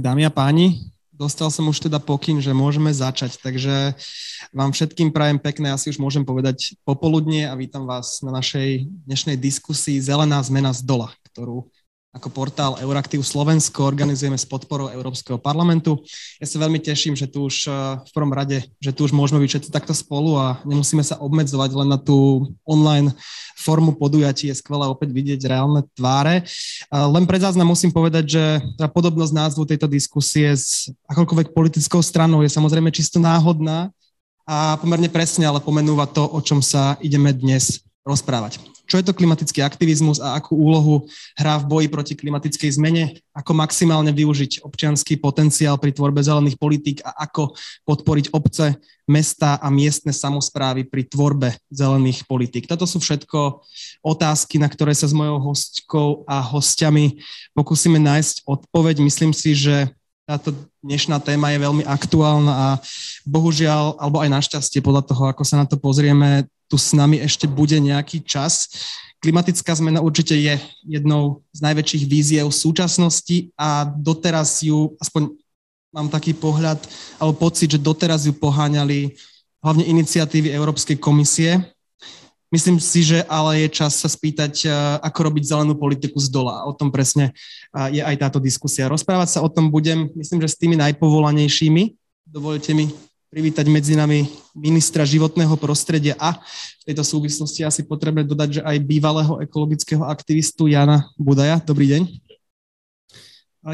Dámy a páni, dostal som už teda pokyn, že môžeme začať, takže vám všetkým prajem pekné, asi už môžem povedať popoludne a vítam vás na našej dnešnej diskusii Zelená zmena z dola, ktorú ako portál Euraktiv Slovensko organizujeme s podporou Európskeho parlamentu. Ja sa veľmi teším, že tu už eh, v prvom rade, že tu už môžeme byť všetci takto spolu a nemusíme sa obmedzovať len na tú online formu podujatí. Je skvelé opäť vidieť reálne tváre. Len pre záznam musím povedať, že tá podobnosť názvu tejto diskusie s akokoľvek politickou stranou je samozrejme čisto náhodná a pomerne presne ale pomenúva to, o čom sa ideme dnes rozprávať. Čo je to klimatický aktivizmus a akú úlohu hrá v boji proti klimatickej zmene, ako maximálne využiť občianský potenciál pri tvorbe zelených politík a ako podporiť obce, mesta a miestne samozprávy pri tvorbe zelených politík. Toto sú všetko otázky, na ktoré sa s mojou hostkou a hostiami pokúsime nájsť odpoveď. Myslím si, že táto dnešná téma je veľmi aktuálna a bohužiaľ, alebo aj našťastie podľa toho, ako sa na to pozrieme, tu s nami ešte bude nejaký čas. Klimatická zmena určite je jednou z najväčších víziev súčasnosti a doteraz ju, aspoň mám taký pohľad, alebo pocit, že doteraz ju poháňali hlavne iniciatívy Európskej komisie. Myslím si, že ale je čas sa spýtať, eh, ako robiť zelenú politiku z dola. O tom presne eh, je aj táto diskusia. Rozprávať sa o tom budem, myslím, že s tými najpovolanejšími. Dovolte mi privítať medzi nami ministra životného prostredia a v tejto súvislosti asi potrebné dodať, že aj bývalého ekologického aktivistu Jana Budaja. Dobrý deň.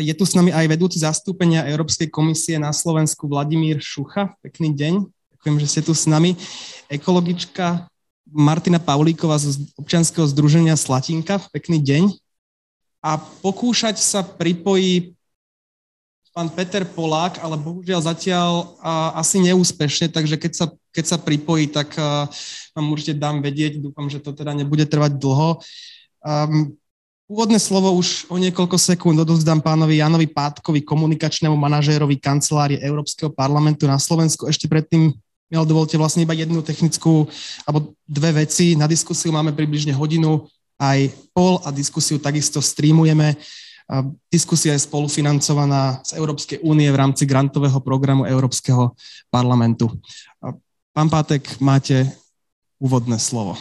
Je tu s nami aj vedúci zastúpenia Európskej komisie na Slovensku Vladimír Šucha. Pekný deň. Ďakujem, že ste tu s nami. Ekologička Martina Paulíková z občianského združenia Slatinka. Pekný deň. A pokúšať sa pripojí pán Peter Polák, ale bohužiaľ zatiaľ a, asi neúspešne, takže keď sa, keď sa pripojí, tak a, vám určite dám vedieť. Dúfam, že to teda nebude trvať dlho. Um, úvodné slovo už o niekoľko sekúnd odovzdám pánovi Janovi Pátkovi, komunikačnému manažérovi kancelárie Európskeho parlamentu na Slovensku. Ešte predtým ale dovolte vlastne iba jednu technickú, alebo dve veci. Na diskusiu máme približne hodinu aj pol a diskusiu takisto streamujeme. Diskusia je spolufinancovaná z Európskej únie v rámci grantového programu Európskeho parlamentu. Pán Pátek, máte úvodné slovo.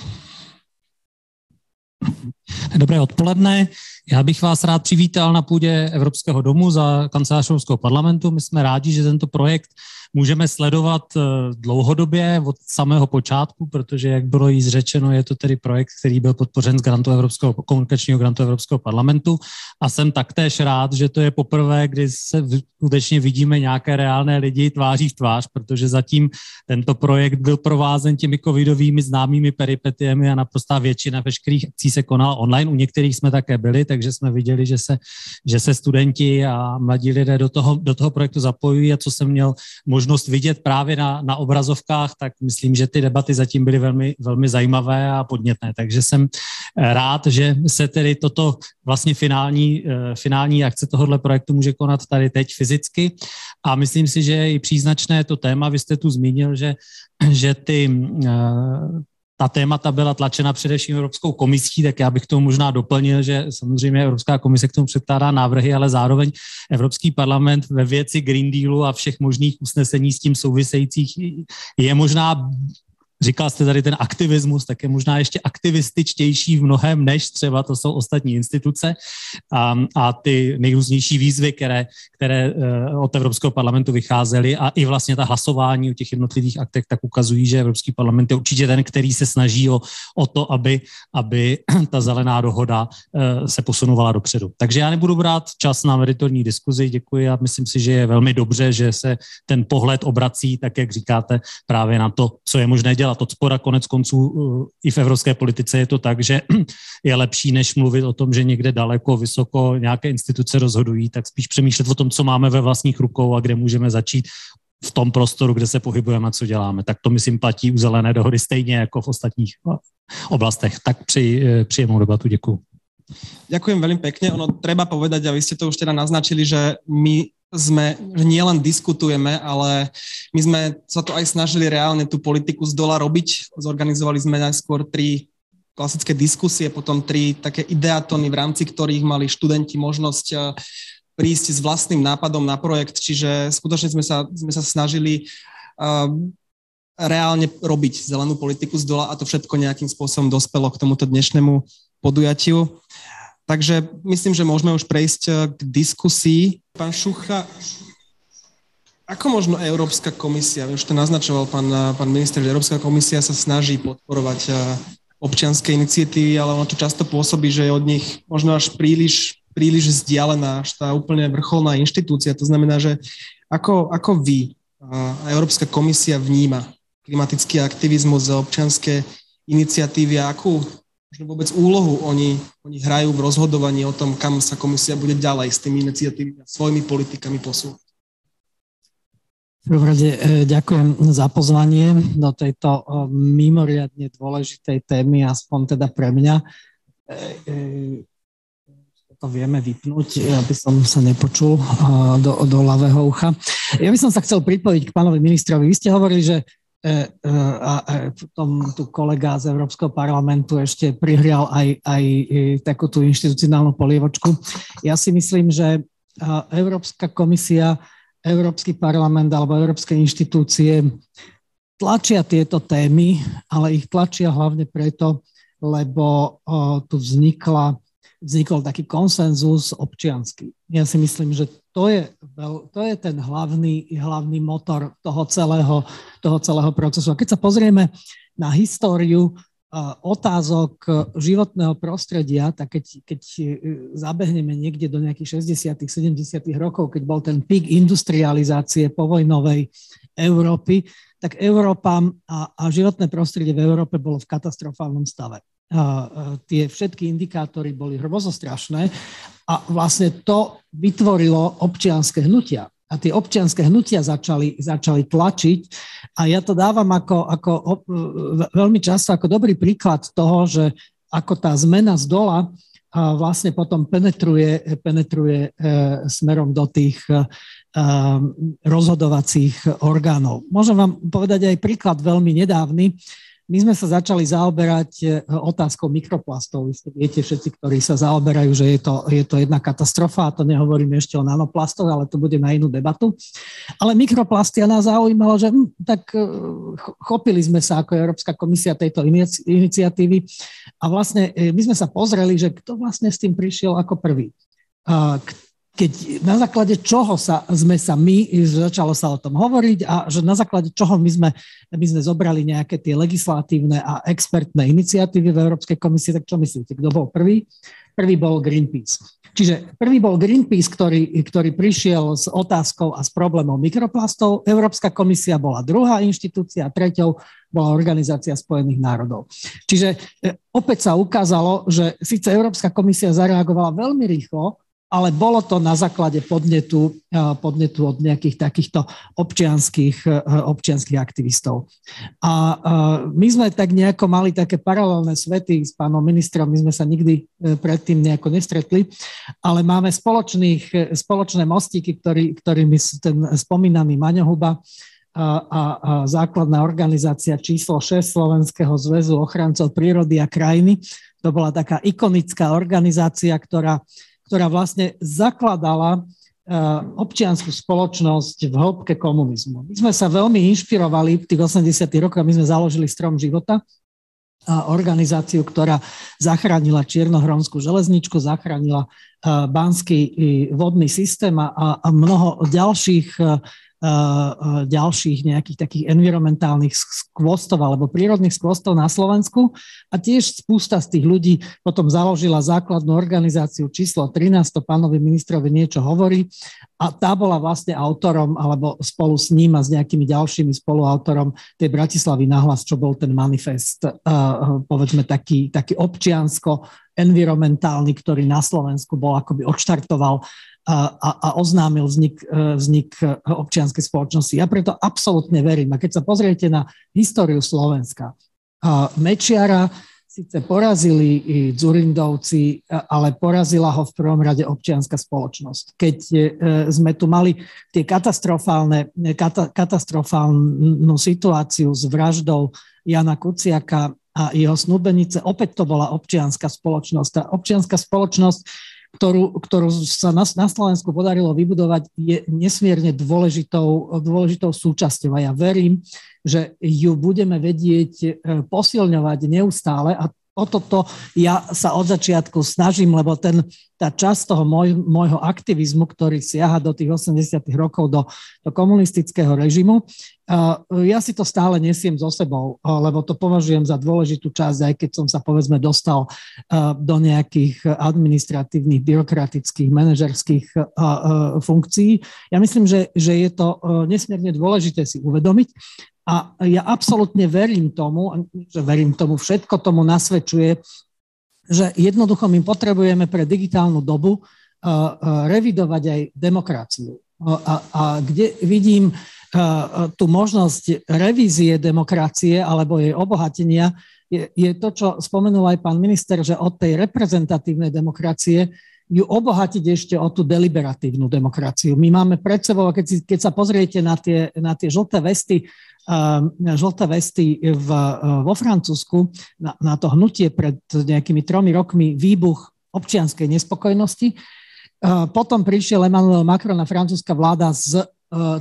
Dobré odpoledne. Já bych vás rád přivítal na půdě Evropského domu za kancelář Evropského parlamentu. My jsme rádi, že tento projekt můžeme sledovat eh, dlouhodobě od samého počátku, protože, jak bylo jí zřečeno, je to tedy projekt, který byl podpořen z grantu Evropského, komunikačního grantu Evropského parlamentu a jsem taktéž rád, že to je poprvé, kdy se skutečně vidíme nějaké reálné lidi tváří v tvář, protože zatím tento projekt byl provázen těmi covidovými známými peripetiemi a naprostá většina veškerých akcí se konala online. U některých jsme také byli, takže jsme viděli, že se, že se studenti a mladí lidé do toho, do toho projektu zapojují a co jsem měl možnost možnost vidět právě na, na obrazovkách, tak myslím, že ty debaty zatím byly velmi, velmi zajímavé a podnětné. Takže jsem eh, rád, že se tedy toto vlastně finální, eh, finální akce tohohle projektu může konat tady teď fyzicky. A myslím si, že je i příznačné to téma, vy jste tu zmínil, že, že ty eh, ta témata byla tlačena především Evropskou komisí, tak já bych to možná doplnil, že samozřejmě Evropská komise k tomu předkládá návrhy, ale zároveň Evropský parlament ve věci Green Dealu a všech možných usnesení s tím souvisejících je možná Říkal jste tady ten aktivismus, tak je možná ještě aktivističtější v mnohem, než třeba to jsou ostatní instituce a, a ty nejrůznější výzvy, které, které eh, od Evropského parlamentu vycházely a i vlastně ta hlasování o těch jednotlivých aktech tak ukazují, že Evropský parlament je určitě ten, který se snaží o, o to, aby, aby ta zelená dohoda eh, se posunovala dopředu. Takže já nebudu brát čas na meritorní diskuzi, děkuji a myslím si, že je velmi dobře, že se ten pohled obrací, tak jak říkáte, právě na to, co je možné dělat od spora. Konec konců eh, i v evropské politice je to tak, že je lepší, než mluvit o tom, že někde daleko, vysoko nějaké instituce rozhodují, tak spíš přemýšlet o tom, co máme ve vlastních rukou a kde můžeme začít v tom prostoru, kde se pohybujeme a co děláme. Tak to myslím platí u zelené dohody stejně jako v ostatních eh, oblastech. Tak při, eh, příjemnou debatu děkuji. Ďakujem veľmi pekne. Ono treba povedať, a vy ste to už teda naznačili, že my sme, nielen diskutujeme, ale my sme sa to aj snažili reálne tú politiku z dola robiť. Zorganizovali sme najskôr tri klasické diskusie, potom tri také ideatony, v rámci ktorých mali študenti možnosť eh, prísť s vlastným nápadom na projekt, čiže skutočne sme sa, sme sa snažili uh, reálne robiť zelenú politiku z dola a to všetko nejakým spôsobom dospelo k tomuto dnešnému podujatiu. Takže myslím, že môžeme už prejsť uh, k diskusii. Pán Šucha, ako možno Európska komisia, už to naznačoval pán, uh, pán minister, že Európska komisia sa snaží podporovať uh, občianske iniciatívy, ale ono to často pôsobí, že je od nich možno až príliš príliš vzdialená, až tá úplne vrcholná inštitúcia. To znamená, že ako, ako vy a Európska komisia vníma klimatický aktivizmus za občianské iniciatívy a akú možno vôbec úlohu oni, oni hrajú v rozhodovaní o tom, kam sa komisia bude ďalej s tými iniciatívami a svojimi politikami posúvať. V e, ďakujem za pozvanie do tejto e, mimoriadne dôležitej témy, aspoň teda pre mňa. E, to vieme vypnúť, aby som sa nepočul do, do ľavého ucha. Ja by som sa chcel pripojiť k pánovi ministrovi. Vy ste hovorili, že a, a potom tu kolega z Európskeho parlamentu ešte prihrial aj, aj e, takú tú inštitucionálnu polievočku. Ja si myslím, že Európska komisia, Európsky parlament alebo európske inštitúcie tlačia tieto témy, ale ich tlačia hlavne preto, lebo tu vznikla vznikol taký konsenzus občiansky. Ja si myslím, že to je, to je ten hlavný, hlavný motor toho celého, toho celého procesu. A keď sa pozrieme na históriu otázok životného prostredia, tak keď, keď e, zabehneme niekde do nejakých 60 70 rokov, keď bol ten pík industrializácie povojnovej Európy, tak Európa a, a životné prostredie v Európe bolo v katastrofálnom stave tie všetky indikátory boli hrozostrašné a vlastne to vytvorilo občianské hnutia. A tie občianské hnutia začali, začali tlačiť a ja to dávam ako, ako veľmi často ako dobrý príklad toho, že ako tá zmena z dola vlastne potom penetruje, penetruje e, smerom do tých e, rozhodovacích orgánov. Môžem vám povedať aj príklad veľmi nedávny. My sme sa začali zaoberať e, otázkou mikroplastov. Vy viete všetci, ktorí sa zaoberajú, že je to, je to jedna katastrofa a to nehovorím ešte o nanoplastoch, ale to bude na inú debatu. Ale mikroplasty a nás zaujímalo, že hm, tak e, chopili sme sa ako Európska komisia tejto iniciatívy a vlastne e, my sme sa pozreli, že kto vlastne s tým prišiel ako prvý keď na základe čoho sa, sme sa my, začalo sa o tom hovoriť a že na základe čoho my sme, my sme zobrali nejaké tie legislatívne a expertné iniciatívy v Európskej komisii, tak čo myslíte, kto bol prvý? Prvý bol Greenpeace. Čiže prvý bol Greenpeace, ktorý, ktorý prišiel s otázkou a s problémom mikroplastov. Európska komisia bola druhá inštitúcia, treťou bola Organizácia spojených národov. Čiže e, opäť sa ukázalo, že síce Európska komisia zareagovala veľmi rýchlo, ale bolo to na základe podnetu, podnetu od nejakých takýchto občianských, e, občianských aktivistov. A my sme tak nejako mali také paralelné svety s pánom ministrom, my sme sa nikdy predtým nejako nestretli, ale máme spoločných, spoločné mostíky, ktorý, ktorými ten spomínaný Maňohuba, a, a, a základná organizácia číslo 6 Slovenského zväzu ochrancov prírody a krajiny. To bola taká ikonická organizácia, ktorá ktorá vlastne zakladala eh, občianskú spoločnosť v hĺbke komunizmu. My sme sa veľmi inšpirovali v tých 80. rokoch, my sme založili Strom života, organizáciu, ktorá zachránila Čiernohronskú železničku, zachránila eh, Banský vodný systém a, a mnoho ďalších eh, ďalších nejakých takých environmentálnych skvostov alebo prírodných skvostov na Slovensku. A tiež spústa z tých ľudí potom založila základnú organizáciu číslo 13, to pánovi ministrovi niečo hovorí. A tá bola vlastne autorom alebo spolu s ním a s nejakými ďalšími spoluautorom tej Bratislavy nahlas, čo bol ten manifest, povedzme taký, taký občiansko environmentálny, ktorý na Slovensku bol akoby odštartoval a, a oznámil vznik, e, vznik občianskej spoločnosti. Ja preto absolútne verím. A keď sa pozriete na históriu Slovenska, Mečiara síce porazili i Dzurindovci, ale porazila ho v prvom rade občianská spoločnosť. Keď e, sme tu mali tie katastrofálne, kata, katastrofálnu situáciu s vraždou Jana Kuciaka a jeho snúbenice, opäť to bola občianská spoločnosť. Tá občianská spoločnosť ktorú, ktorú sa na, na Slovensku podarilo vybudovať, je nesmierne dôležitou, dôležitou súčasťou. A ja verím, že ju budeme vedieť posilňovať neustále a o toto ja sa od začiatku snažím, lebo ten, tá časť toho môj, môjho aktivizmu, ktorý siaha do tých 80 rokov do, do komunistického režimu, uh, ja si to stále nesiem so sebou, uh, lebo to považujem za dôležitú časť, aj keď som sa povedzme dostal uh, do nejakých administratívnych, byrokratických, manažerských funkcií. Ja myslím, že, že je to nesmierne dôležité si uvedomiť, a ja absolútne verím tomu, že verím tomu, všetko tomu nasvedčuje, že jednoducho my potrebujeme pre digitálnu dobu uh, uh, revidovať aj demokraciu. A, a kde vidím uh, tú možnosť revízie demokracie alebo jej obohatenia, je, je to, čo spomenul aj pán minister, že od tej reprezentatívnej demokracie ju obohatiť ešte o tú deliberatívnu demokraciu. My máme pred sebou, keď, si, keď sa pozriete na tie, na tie žlté vesty, uh, žlté vesty v, vo Francúzsku, na, na to hnutie pred nejakými tromi rokmi, výbuch občianskej nespokojnosti. Uh, potom prišiel Emmanuel Macron a francúzska vláda s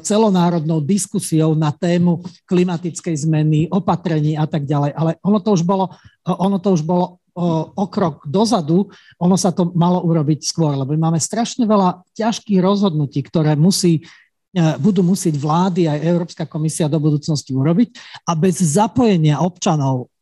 celonárodnou diskusiou na tému klimatickej zmeny, opatrení a tak ďalej. Ale ono to už bolo, ono to už bolo o krok dozadu, ono sa to malo urobiť skôr, lebo máme strašne veľa ťažkých rozhodnutí, ktoré musí, e, budú musieť vlády aj Európska komisia do budúcnosti urobiť a bez zapojenia občanov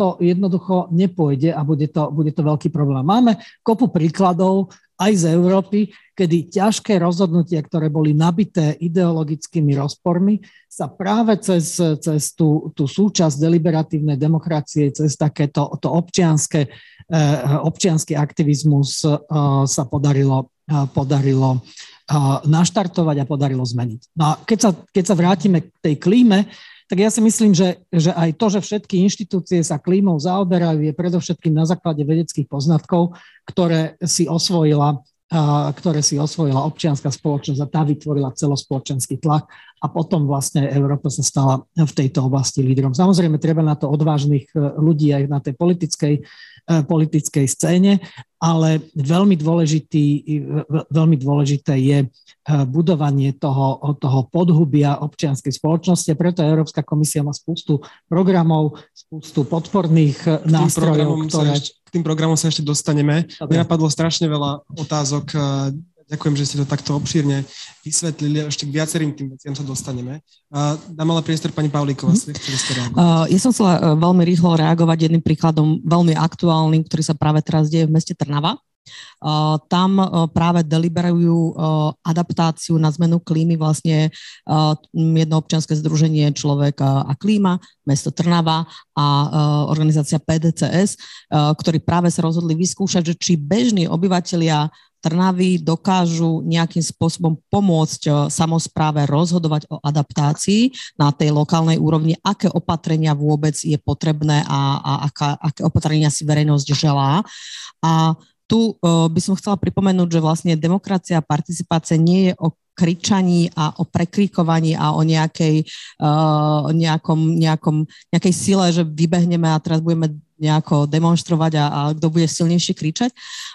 to jednoducho nepôjde a bude to, bude to veľký problém. Máme kopu príkladov aj z Európy, kedy ťažké rozhodnutia, ktoré boli nabité ideologickými rozpormi, sa práve cez, cez tú, tú súčasť deliberatívnej demokracie, cez takéto to občianské, eh, občianský aktivizmus eh, sa podarilo, eh, podarilo naštartovať a podarilo zmeniť. No a keď sa, keď sa vrátime k tej klíme, tak ja si myslím, že, že aj to, že všetky inštitúcie sa klímou zaoberajú, je predovšetkým na základe vedeckých poznatkov, ktoré si osvojila ktoré si osvojila občianská spoločnosť a tá vytvorila celospoločenský tlak a potom vlastne Európa sa stala v tejto oblasti lídrom. Samozrejme, treba na to odvážnych e, ľudí aj na tej politickej, e, politickej scéne, ale veľmi, dôležitý, veľmi dôležité je e, budovanie toho, toho podhubia občianskej spoločnosti. Preto Európska komisia má spustu programov, spustu podporných nástrojov, ktoré... Ešte, tým programom sa ešte dostaneme. Mne napadlo strašne veľa otázok. Ďakujem, že ste to takto obšírne vysvetlili. Ešte k viacerým tým veciam sa dostaneme. Dám ale priestor pani Pavlíková. Mm. Uh, ja som chcela e, veľmi rýchlo reagovať jedným príkladom, veľmi aktuálnym, ktorý sa práve teraz deje v meste Trnava. Tam práve deliberujú adaptáciu na zmenu klímy vlastne jedno občianske združenie Človek a klíma, mesto Trnava a organizácia PDCS, ktorí práve sa rozhodli vyskúšať, že či bežní obyvateľia Trnavy dokážu nejakým spôsobom pomôcť samozpráve rozhodovať o adaptácii na tej lokálnej úrovni, aké opatrenia vôbec je potrebné a, a aká, aké opatrenia si verejnosť želá. A tu by som chcela pripomenúť, že vlastne demokracia a participácia nie je o kričaní a o prekríkovaní a o nejakej, nejakom, nejakom, nejakej sile, že vybehneme a teraz budeme nejako demonstrovať a, a kto bude silnejšie kričať.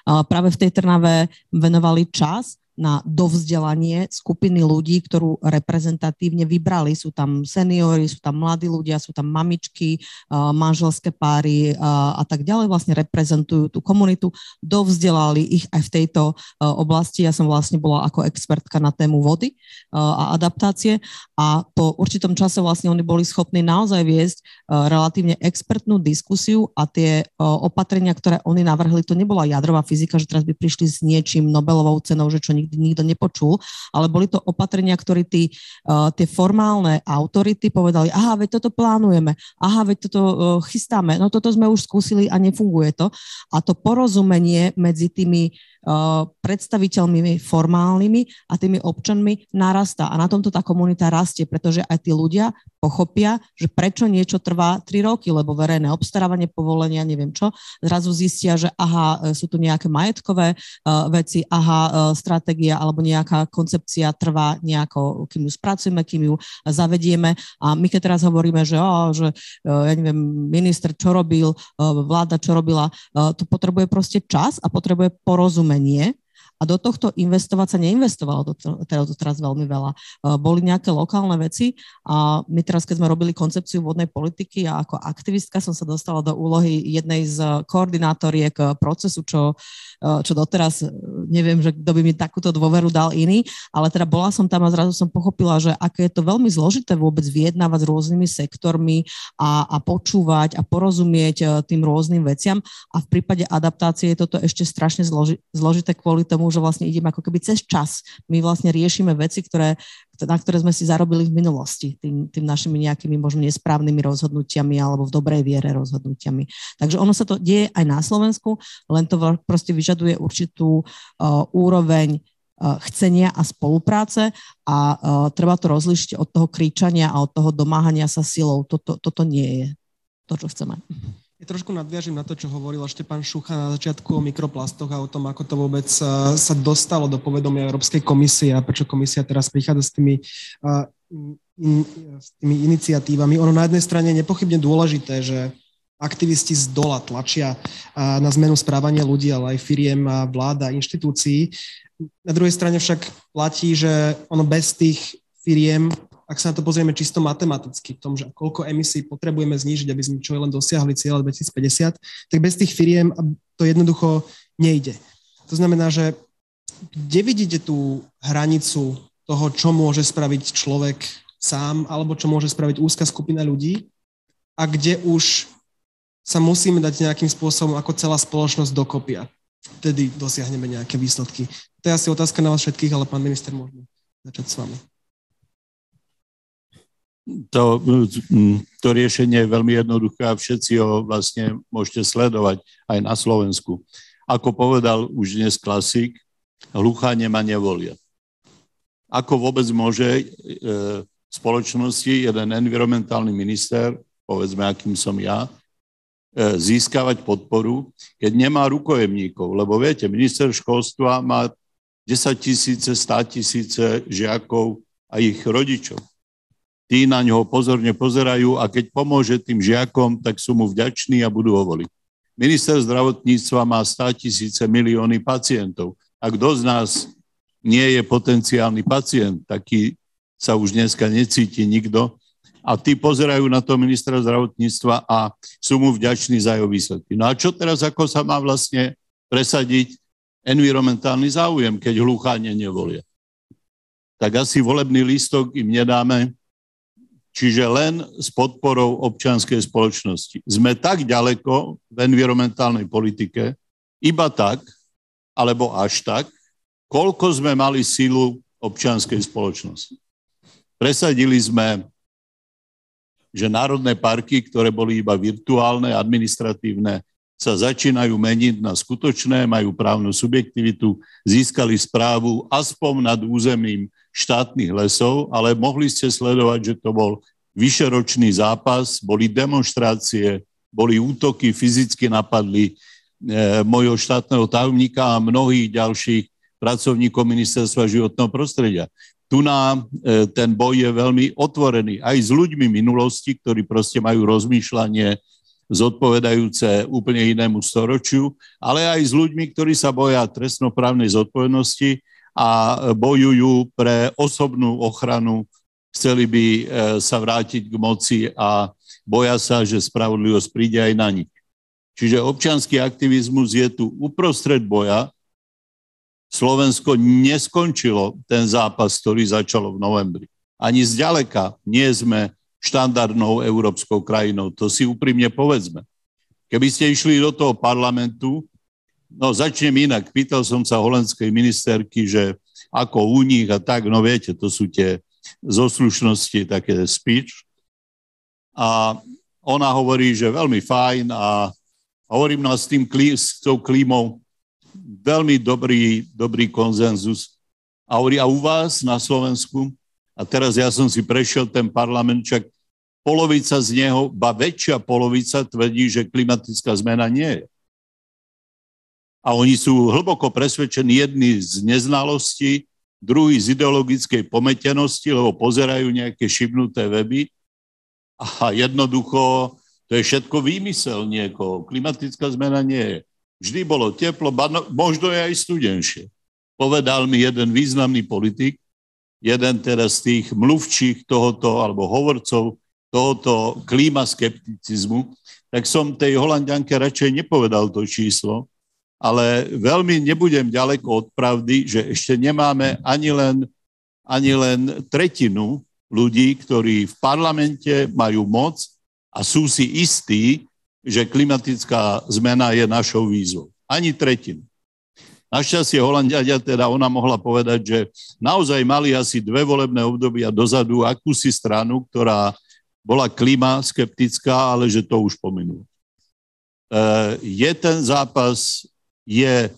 Práve v tej Trnave venovali čas na dovzdelanie skupiny ľudí, ktorú reprezentatívne vybrali. Sú tam seniory, sú tam mladí ľudia, sú tam mamičky, manželské páry a tak ďalej. Vlastne reprezentujú tú komunitu. Dovzdelali ich aj v tejto oblasti. Ja som vlastne bola ako expertka na tému vody a adaptácie a po určitom čase vlastne oni boli schopní naozaj viesť relatívne expertnú diskusiu a tie opatrenia, ktoré oni navrhli, to nebola jadrová fyzika, že teraz by prišli s niečím Nobelovou cenou, že čo nikto nepočul, ale boli to opatrenia, ktoré tí, uh, tie formálne autority povedali, aha, veď toto plánujeme, aha, veď toto uh, chystáme, no toto sme už skúsili a nefunguje to. A to porozumenie medzi tými predstaviteľmi formálnymi a tými občanmi narastá. A na tomto tá komunita rastie, pretože aj tí ľudia pochopia, že prečo niečo trvá 3 roky, lebo verejné obstarávanie, povolenia, neviem čo, zrazu zistia, že aha, e, sú tu nejaké majetkové uh, veci, aha, stratégia alebo nejaká koncepcia trvá nejako, kým ju spracujeme, kým ju zavedieme. A my keď teraz hovoríme, že, oh, že ja neviem, minister čo robil, vláda čo robila, to potrebuje proste čas a potrebuje porozumieť menej a do tohto investovať sa neinvestovalo to, teda to teraz veľmi veľa. Boli nejaké lokálne veci a my teraz, keď sme robili koncepciu vodnej politiky a ako aktivistka som sa dostala do úlohy jednej z koordinátoriek procesu, čo, čo doteraz neviem, že kto by mi takúto dôveru dal iný, ale teda bola som tam a zrazu som pochopila, že aké je to veľmi zložité vôbec vyjednávať s rôznymi sektormi a, a počúvať a porozumieť tým rôznym veciam a v prípade adaptácie je toto ešte strašne zloži, zložité kvôli tomu, tomu, že vlastne ideme ako keby cez čas. My vlastne riešime veci, ktoré, na ktoré sme si zarobili v minulosti, tým, tým našimi nejakými možno nesprávnymi rozhodnutiami alebo v dobrej viere rozhodnutiami. Takže ono sa to deje aj na Slovensku, len to proste vyžaduje určitú uh, úroveň uh, chcenia a spolupráce a uh, treba to rozlišiť od toho kríčania a od toho domáhania sa silou. Toto, toto nie je to, čo chceme. Ja trošku nadviažím na to, čo hovoril ešte pán Šucha na začiatku o mikroplastoch a o tom, ako to vôbec sa dostalo do povedomia Európskej komisie a prečo komisia teraz prichádza s tými, in, s tými iniciatívami. Ono na jednej strane je nepochybne dôležité, že aktivisti z dola tlačia na zmenu správania ľudí, ale aj firiem, vláda, inštitúcií. Na druhej strane však platí, že ono bez tých firiem ak sa na to pozrieme čisto matematicky, v tom, že koľko emisí potrebujeme znížiť, aby sme čo len dosiahli cieľ 2050, tak bez tých firiem to jednoducho nejde. To znamená, že kde vidíte tú hranicu toho, čo môže spraviť človek sám, alebo čo môže spraviť úzka skupina ľudí a kde už sa musíme dať nejakým spôsobom ako celá spoločnosť dokopy a vtedy dosiahneme nejaké výsledky. To je asi otázka na vás všetkých, ale pán minister, môžeme začať s vami to, to riešenie je veľmi jednoduché a všetci ho vlastne môžete sledovať aj na Slovensku. Ako povedal už dnes klasik, hluchá nemá nevolia. Ako vôbec môže e, spoločnosti jeden environmentálny minister, povedzme akým som ja, e, získavať podporu, keď nemá rukojemníkov. Lebo viete, minister školstva má 10 tisíce, 100 tisíce žiakov a ich rodičov tí na ňo pozorne pozerajú a keď pomôže tým žiakom, tak sú mu vďační a budú ho voliť. Minister zdravotníctva má 100 tisíce milióny pacientov. A kto z nás nie je potenciálny pacient, taký sa už dneska necíti nikto. A tí pozerajú na to ministra zdravotníctva a sú mu vďační za jeho výsledky. No a čo teraz, ako sa má vlastne presadiť environmentálny záujem, keď hlucháne nevolia? Tak asi volebný lístok im nedáme, čiže len s podporou občianskej spoločnosti. Sme tak ďaleko v environmentálnej politike, iba tak, alebo až tak, koľko sme mali sílu občianskej spoločnosti. Presadili sme, že národné parky, ktoré boli iba virtuálne, administratívne, sa začínajú meniť na skutočné, majú právnu subjektivitu, získali správu aspoň nad územím štátnych lesov, ale mohli ste sledovať, že to bol vyšeročný zápas, boli demonstrácie, boli útoky, fyzicky napadli e, mojho štátneho tajomníka a mnohých ďalších pracovníkov ministerstva životného prostredia. Tu nám e, ten boj je veľmi otvorený aj s ľuďmi minulosti, ktorí proste majú rozmýšľanie zodpovedajúce úplne inému storočiu, ale aj s ľuďmi, ktorí sa boja trestnoprávnej zodpovednosti a bojujú pre osobnú ochranu, chceli by e, sa vrátiť k moci a boja sa, že spravodlivosť príde aj na nich. Čiže občianský aktivizmus je tu uprostred boja. Slovensko neskončilo ten zápas, ktorý začalo v novembri. Ani zďaleka nie sme štandardnou európskou krajinou. To si úprimne povedzme. Keby ste išli do toho parlamentu, no začnem inak. Pýtal som sa holandskej ministerky, že ako u nich a tak, no viete, to sú tie zo slušnosti také speech. A ona hovorí, že veľmi fajn a hovorím no s, tým, s tou klímou veľmi dobrý, dobrý konzenzus. A hovorí, a u vás na Slovensku a teraz ja som si prešiel ten parlament, čak polovica z neho, ba väčšia polovica tvrdí, že klimatická zmena nie je. A oni sú hlboko presvedčení jedni z neznalosti, druhý z ideologickej pometenosti, lebo pozerajú nejaké šibnuté weby a jednoducho to je všetko výmysel niekoho. Klimatická zmena nie je. Vždy bolo teplo, no, možno je aj studenšie. Povedal mi jeden významný politik, jeden teraz z tých mluvčích tohoto, alebo hovorcov tohoto klímaskepticizmu, tak som tej holandianke radšej nepovedal to číslo, ale veľmi nebudem ďaleko od pravdy, že ešte nemáme ani len, ani len tretinu ľudí, ktorí v parlamente majú moc a sú si istí, že klimatická zmena je našou výzvou. Ani tretinu. Našťastie Holandiadia teda ona mohla povedať, že naozaj mali asi dve volebné obdobia dozadu akúsi stranu, ktorá bola klima skeptická, ale že to už pominul. E, je ten zápas, je e,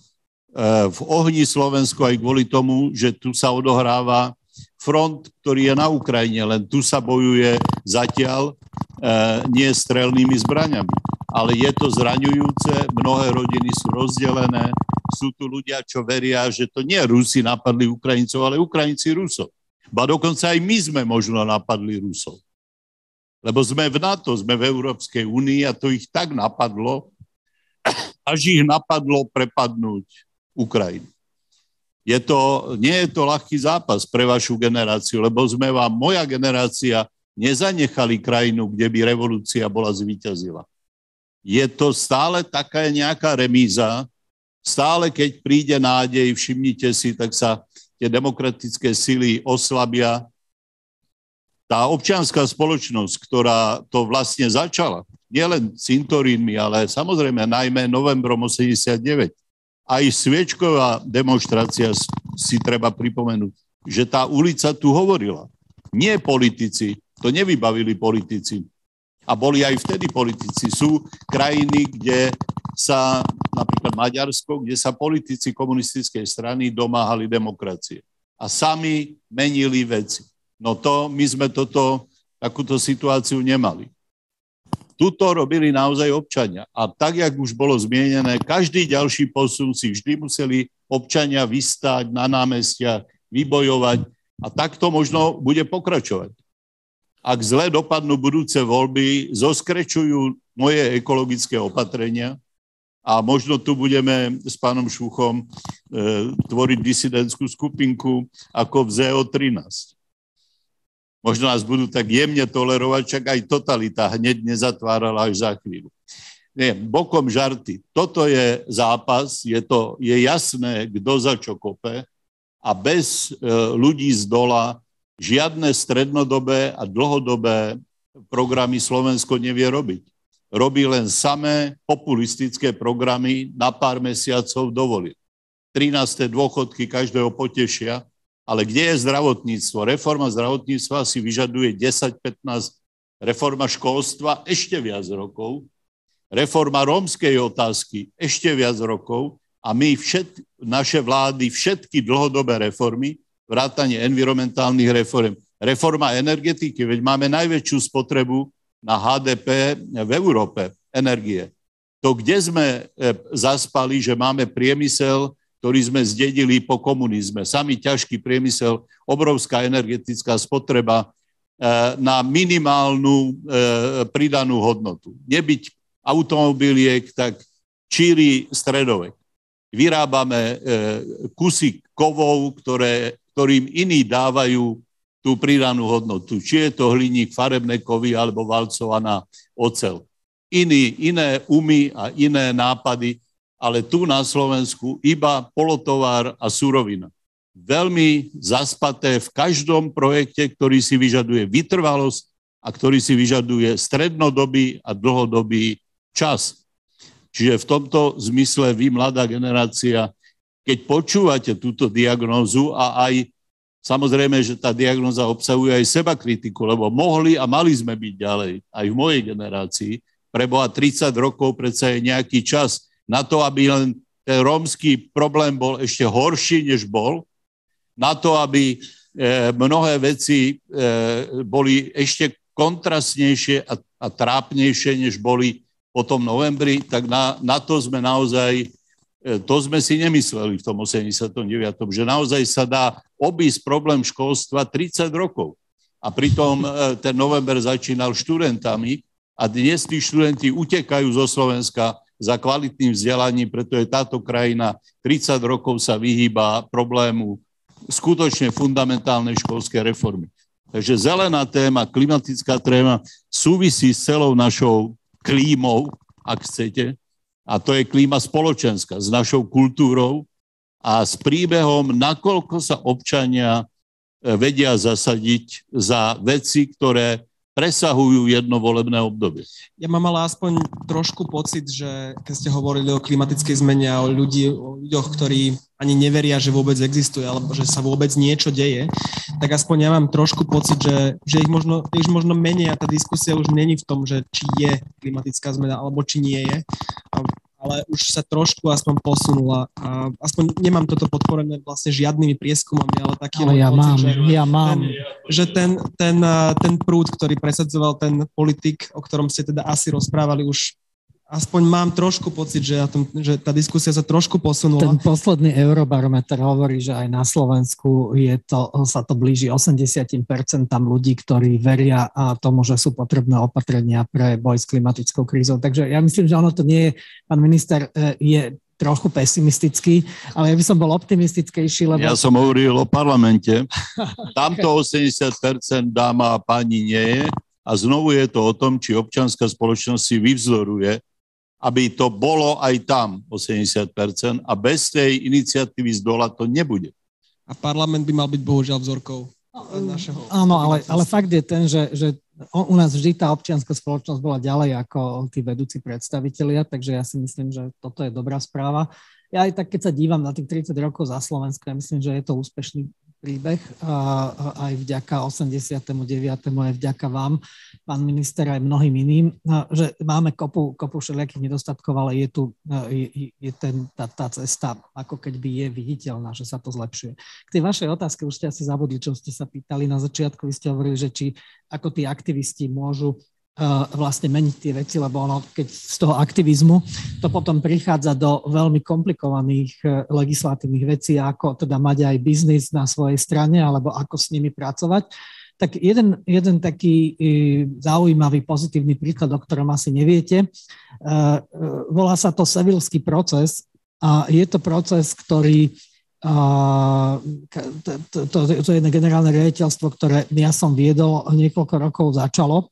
v ohni Slovensko aj kvôli tomu, že tu sa odohráva front, ktorý je na Ukrajine, len tu sa bojuje zatiaľ e, nie strelnými zbraňami ale je to zraňujúce, mnohé rodiny sú rozdelené, sú tu ľudia, čo veria, že to nie Rusi napadli Ukrajincov, ale Ukrajinci Rusov. Ba dokonca aj my sme možno napadli Rusov. Lebo sme v NATO, sme v Európskej únii a to ich tak napadlo, až ich napadlo prepadnúť Ukrajinu. Je to, nie je to ľahký zápas pre vašu generáciu, lebo sme vám, moja generácia, nezanechali krajinu, kde by revolúcia bola zvíťazila je to stále taká nejaká remíza. Stále, keď príde nádej, všimnite si, tak sa tie demokratické sily oslabia. Tá občianská spoločnosť, ktorá to vlastne začala, nielen cintorínmi, ale samozrejme najmä novembrom 89, aj sviečková demonstrácia si treba pripomenúť, že tá ulica tu hovorila. Nie politici, to nevybavili politici, a boli aj vtedy politici. Sú krajiny, kde sa, napríklad Maďarsko, kde sa politici komunistickej strany domáhali demokracie a sami menili veci. No to, my sme toto, takúto situáciu nemali. Tuto robili naozaj občania. A tak, jak už bolo zmienené, každý ďalší posun si vždy museli občania vystáť na námestia, vybojovať a takto možno bude pokračovať ak zle dopadnú budúce voľby, zoskrečujú moje ekologické opatrenia a možno tu budeme s pánom Šuchom e, tvoriť disidentskú skupinku ako v ZO13. Možno nás budú tak jemne tolerovať, čak aj totalita hneď nezatvárala až za chvíľu. Nie, bokom žarty. Toto je zápas, je, to, je jasné, kto za čo kope a bez e, ľudí z dola žiadne strednodobé a dlhodobé programy Slovensko nevie robiť. Robí len samé populistické programy na pár mesiacov dovolil. 13. dôchodky každého potešia, ale kde je zdravotníctvo? Reforma zdravotníctva si vyžaduje 10-15, reforma školstva ešte viac rokov, reforma rómskej otázky ešte viac rokov a my všet, naše vlády všetky dlhodobé reformy vrátanie environmentálnych reform. Reforma energetiky, veď máme najväčšiu spotrebu na HDP v Európe energie. To, kde sme e, zaspali, že máme priemysel, ktorý sme zdedili po komunizme. Samý ťažký priemysel, obrovská energetická spotreba e, na minimálnu e, pridanú hodnotu. Nebyť automobiliek, tak číri stredovek. Vyrábame kusy kovov, ktoré ktorým iní dávajú tú pridanú hodnotu. Či je to hliník, farebné kovy alebo valcovaná ocel. Iní, iné umy a iné nápady, ale tu na Slovensku iba polotovár a surovina. Veľmi zaspaté v každom projekte, ktorý si vyžaduje vytrvalosť a ktorý si vyžaduje strednodobý a dlhodobý čas. Čiže v tomto zmysle vy, mladá generácia, keď počúvate túto diagnózu a aj samozrejme, že tá diagnóza obsahuje aj seba kritiku, lebo mohli a mali sme byť ďalej, aj v mojej generácii. Preboha 30 rokov predsa je nejaký čas na to, aby len ten rómsky problém bol ešte horší, než bol, na to, aby e, mnohé veci e, boli ešte kontrastnejšie a, a trápnejšie, než boli po tom novembri, tak na, na to sme naozaj E, to sme si nemysleli v tom 89., že naozaj sa dá obísť problém školstva 30 rokov. A pritom ten november začínal študentami a dnes tí študenti utekajú zo Slovenska za kvalitným vzdelaním, pretože táto krajina 30 rokov sa vyhýba problému skutočne fundamentálnej školskej reformy. Takže zelená téma, klimatická téma súvisí s celou našou klímou, ak chcete, a to je klíma spoločenská, s našou kultúrou a s príbehom, nakoľko sa občania e, vedia zasadiť za veci, ktoré presahujú jedno volebné obdobie. Ja mám ale aspoň trošku pocit, že keď ste hovorili o klimatickej zmene a o, ľudí, o ľuďoch, ktorí ani neveria, že vôbec existuje, alebo že sa vôbec niečo deje, tak aspoň ja mám trošku pocit, že, že ich, možno, ich možno menej a tá diskusia už není v tom, že či je klimatická zmena, alebo či nie je. A ale už sa trošku aspoň posunula. A aspoň nemám toto podporené vlastne žiadnymi prieskumami, ale taký ale ja pocit, mám, že, ja mám. Ten, že ten, ten, ten prúd, ktorý presadzoval ten politik, o ktorom ste teda asi rozprávali, už aspoň mám trošku pocit, že, ja tom, že tá diskusia sa trošku posunula. Ten posledný eurobarometer hovorí, že aj na Slovensku je to, sa to blíži 80% ľudí, ktorí veria a tomu, že sú potrebné opatrenia pre boj s klimatickou krízou. Takže ja myslím, že ono to nie je, pán minister, e, je trochu pesimistický, ale ja by som bol optimistickejší, lebo... Ja som hovoril o parlamente. Tamto 80% dáma a pani nie je. A znovu je to o tom, či občianská spoločnosť si vyvzoruje aby to bolo aj tam 80% a bez tej iniciatívy z dola to nebude. A parlament by mal byť bohužiaľ vzorkou našeho... Áno, ale, ale fakt je ten, že, že u nás vždy tá občianská spoločnosť bola ďalej ako tí vedúci predstavitelia, takže ja si myslím, že toto je dobrá správa. Ja aj tak, keď sa dívam na tých 30 rokov za Slovensko, ja myslím, že je to úspešný príbeh aj vďaka 89. aj vďaka vám, pán minister, aj mnohým iným, že máme kopu, kopu všelijakých nedostatkov, ale je tu je, je ten, tá, tá cesta, ako keď by je viditeľná, že sa to zlepšuje. K tej vašej otázke už ste asi zabudli, čo ste sa pýtali na začiatku. Vy ste hovorili, že či ako tí aktivisti môžu vlastne meniť tie veci, lebo ono, keď z toho aktivizmu to potom prichádza do veľmi komplikovaných e, legislatívnych vecí, ako teda mať aj biznis na svojej strane, alebo ako s nimi pracovať. Tak jeden, jeden taký e, zaujímavý pozitívny príklad, o ktorom asi neviete, e, volá sa to sevilský proces a je to proces, ktorý to, to, to, to jedné generálne riaditeľstvo, ktoré ja som viedol, niekoľko rokov začalo.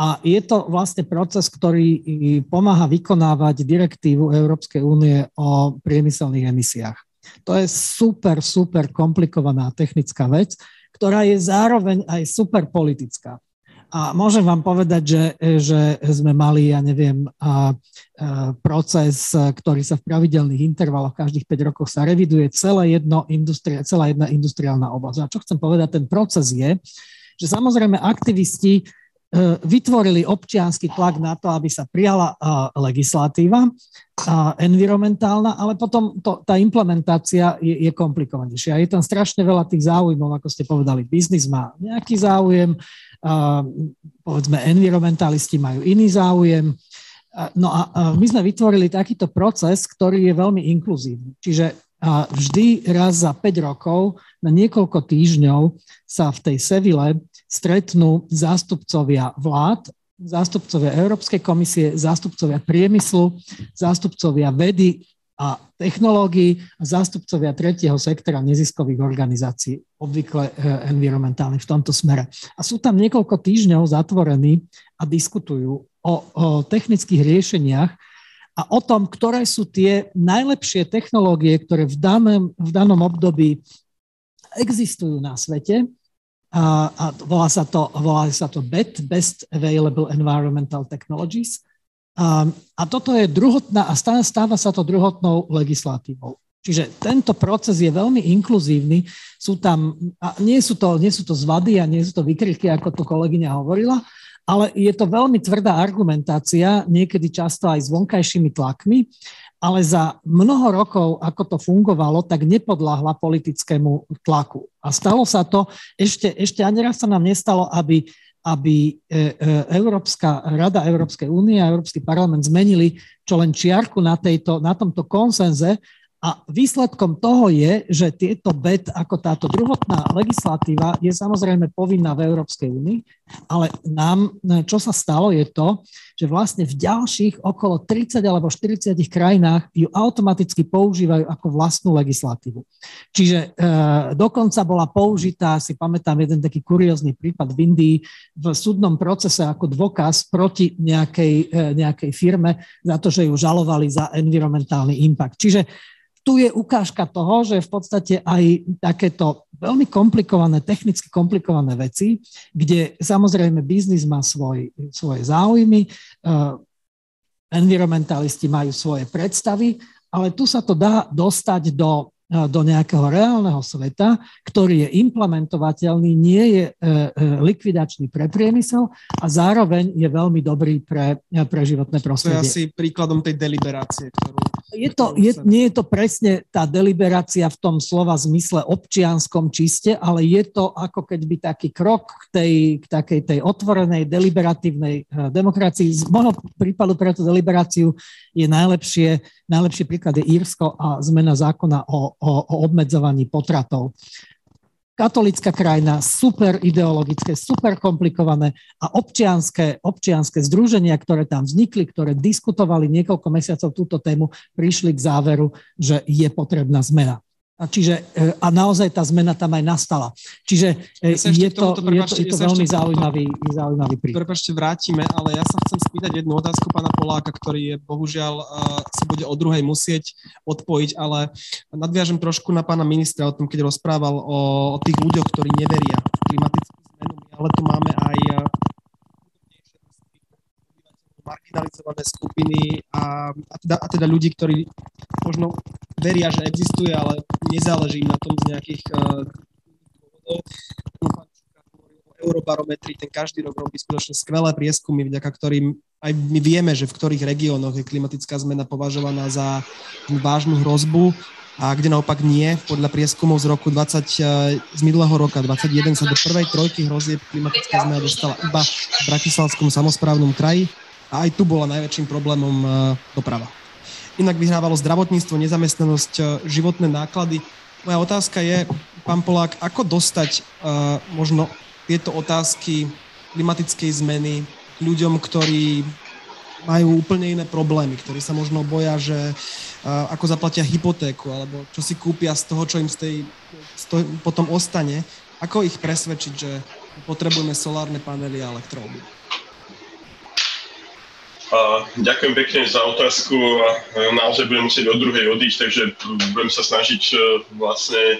A je to vlastne proces, ktorý pomáha vykonávať direktívu Európskej únie o priemyselných emisiách. To je super, super komplikovaná technická vec, ktorá je zároveň aj super politická. A môžem vám povedať, že, že sme mali, ja neviem, a, a, proces, ktorý sa v pravidelných intervaloch každých 5 rokov sa reviduje celé jedno industria, celá jedna industriálna oblasť. A čo chcem povedať, ten proces je, že samozrejme aktivisti vytvorili občiansky tlak na to, aby sa prijala legislatíva environmentálna, ale potom to, tá implementácia je, je komplikovanejšia. Je tam strašne veľa tých záujmov, ako ste povedali. Biznis má nejaký záujem, povedzme environmentalisti majú iný záujem. No a my sme vytvorili takýto proces, ktorý je veľmi inkluzívny. Čiže vždy raz za 5 rokov na niekoľko týždňov sa v tej Sevile stretnú zástupcovia vlád, zástupcovia Európskej komisie, zástupcovia priemyslu, zástupcovia vedy a technológií a zástupcovia tretieho sektora neziskových organizácií, obvykle eh, environmentálnych v tomto smere. A sú tam niekoľko týždňov zatvorení a diskutujú o, o technických riešeniach a o tom, ktoré sú tie najlepšie technológie, ktoré v danom, v danom období existujú na svete a, a volá, sa to, volá sa to BET, Best Available Environmental Technologies. A, a toto je druhotná, a stáva, stáva sa to druhotnou legislatívou. Čiže tento proces je veľmi inkluzívny. Sú tam, a nie sú to, nie sú to zvady a nie sú to vykriky, ako to kolegyňa hovorila, ale je to veľmi tvrdá argumentácia, niekedy často aj s vonkajšími tlakmi ale za mnoho rokov, ako to fungovalo, tak nepodláhla politickému tlaku. A stalo sa to, ešte, ešte ani raz sa nám nestalo, aby, aby e, e, Európska rada Európskej únie a Európsky parlament zmenili čo len čiarku na, tejto, na tomto konsenze A výsledkom toho je, že tieto BET ako táto druhotná legislatíva je samozrejme povinná v Európskej únii, ale nám, čo sa stalo, je to, že vlastne v ďalších okolo 30 alebo 40 krajinách ju automaticky používajú ako vlastnú legislatívu. Čiže e, dokonca bola použitá, si pamätám jeden taký kuriózny prípad v Indii, v súdnom procese ako dôkaz proti nejakej, e, nejakej firme za to, že ju žalovali za environmentálny impact. Čiže tu je ukážka toho, že v podstate aj takéto veľmi komplikované, technicky komplikované veci, kde samozrejme biznis má svoj, svoje záujmy, uh, environmentalisti majú svoje predstavy, ale tu sa to dá dostať do do nejakého reálneho sveta, ktorý je implementovateľný, nie je e, e, likvidačný pre priemysel a zároveň je veľmi dobrý pre, pre životné prostredie. To je asi príkladom tej deliberácie, ktorú... Je to, je, nie je to presne tá deliberácia v tom slova zmysle občianskom čiste, ale je to ako keď by taký krok k, tej, k takej tej otvorenej deliberatívnej e, demokracii. Z môjho prípadu pre tú deliberáciu je najlepšie, najlepší príklad je Írsko a zmena zákona o, o, o obmedzovaní potratov. Katolická krajina, super ideologické, super komplikované a občianské, občianské združenia, ktoré tam vznikli, ktoré diskutovali niekoľko mesiacov túto tému, prišli k záveru, že je potrebná zmena. A, čiže, e, a naozaj tá zmena tam aj nastala. Čiže e, ja je, to, tomuto, je to, je to veľmi zaujímavý, zaujímavý príklad. Prepačte, vrátime, ale ja sa chcem spýtať jednu otázku pána Poláka, ktorý je bohužiaľ uh, sa bude o druhej musieť odpojiť, ale nadviažem trošku na pána ministra o tom, keď rozprával o, o tých ľuďoch, ktorí neveria v klimatickú zmenu, ale tu máme aj marginalizované skupiny a, a, teda, a teda ľudí, ktorí možno veria, že existuje, ale nezáleží na tom z nejakých uh, dôvodov. Eurobarometri, ten každý rok robí skutočne skvelé prieskumy, vďaka ktorým aj my vieme, že v ktorých regiónoch je klimatická zmena považovaná za vážnu hrozbu a kde naopak nie. Podľa prieskumov z roku 20, eh, z minulého roka 21 sa do prvej trojky hrozieb klimatická zmena dostala iba v Bratislavskom samozprávnom kraji a aj tu bola najväčším problémom eh, doprava. Inak vyhrávalo zdravotníctvo, nezamestnanosť, eh, životné náklady. Moja otázka je, pán Polák, ako dostať uh, možno tieto otázky klimatickej zmeny ľuďom, ktorí majú úplne iné problémy, ktorí sa možno boja, že ako zaplatia hypotéku, alebo čo si kúpia z toho, čo im z tej, z toho potom ostane. Ako ich presvedčiť, že potrebujeme solárne panely a ďakujem pekne za otázku a naozaj budem musieť od druhej odísť, takže budem sa snažiť e, vlastne e,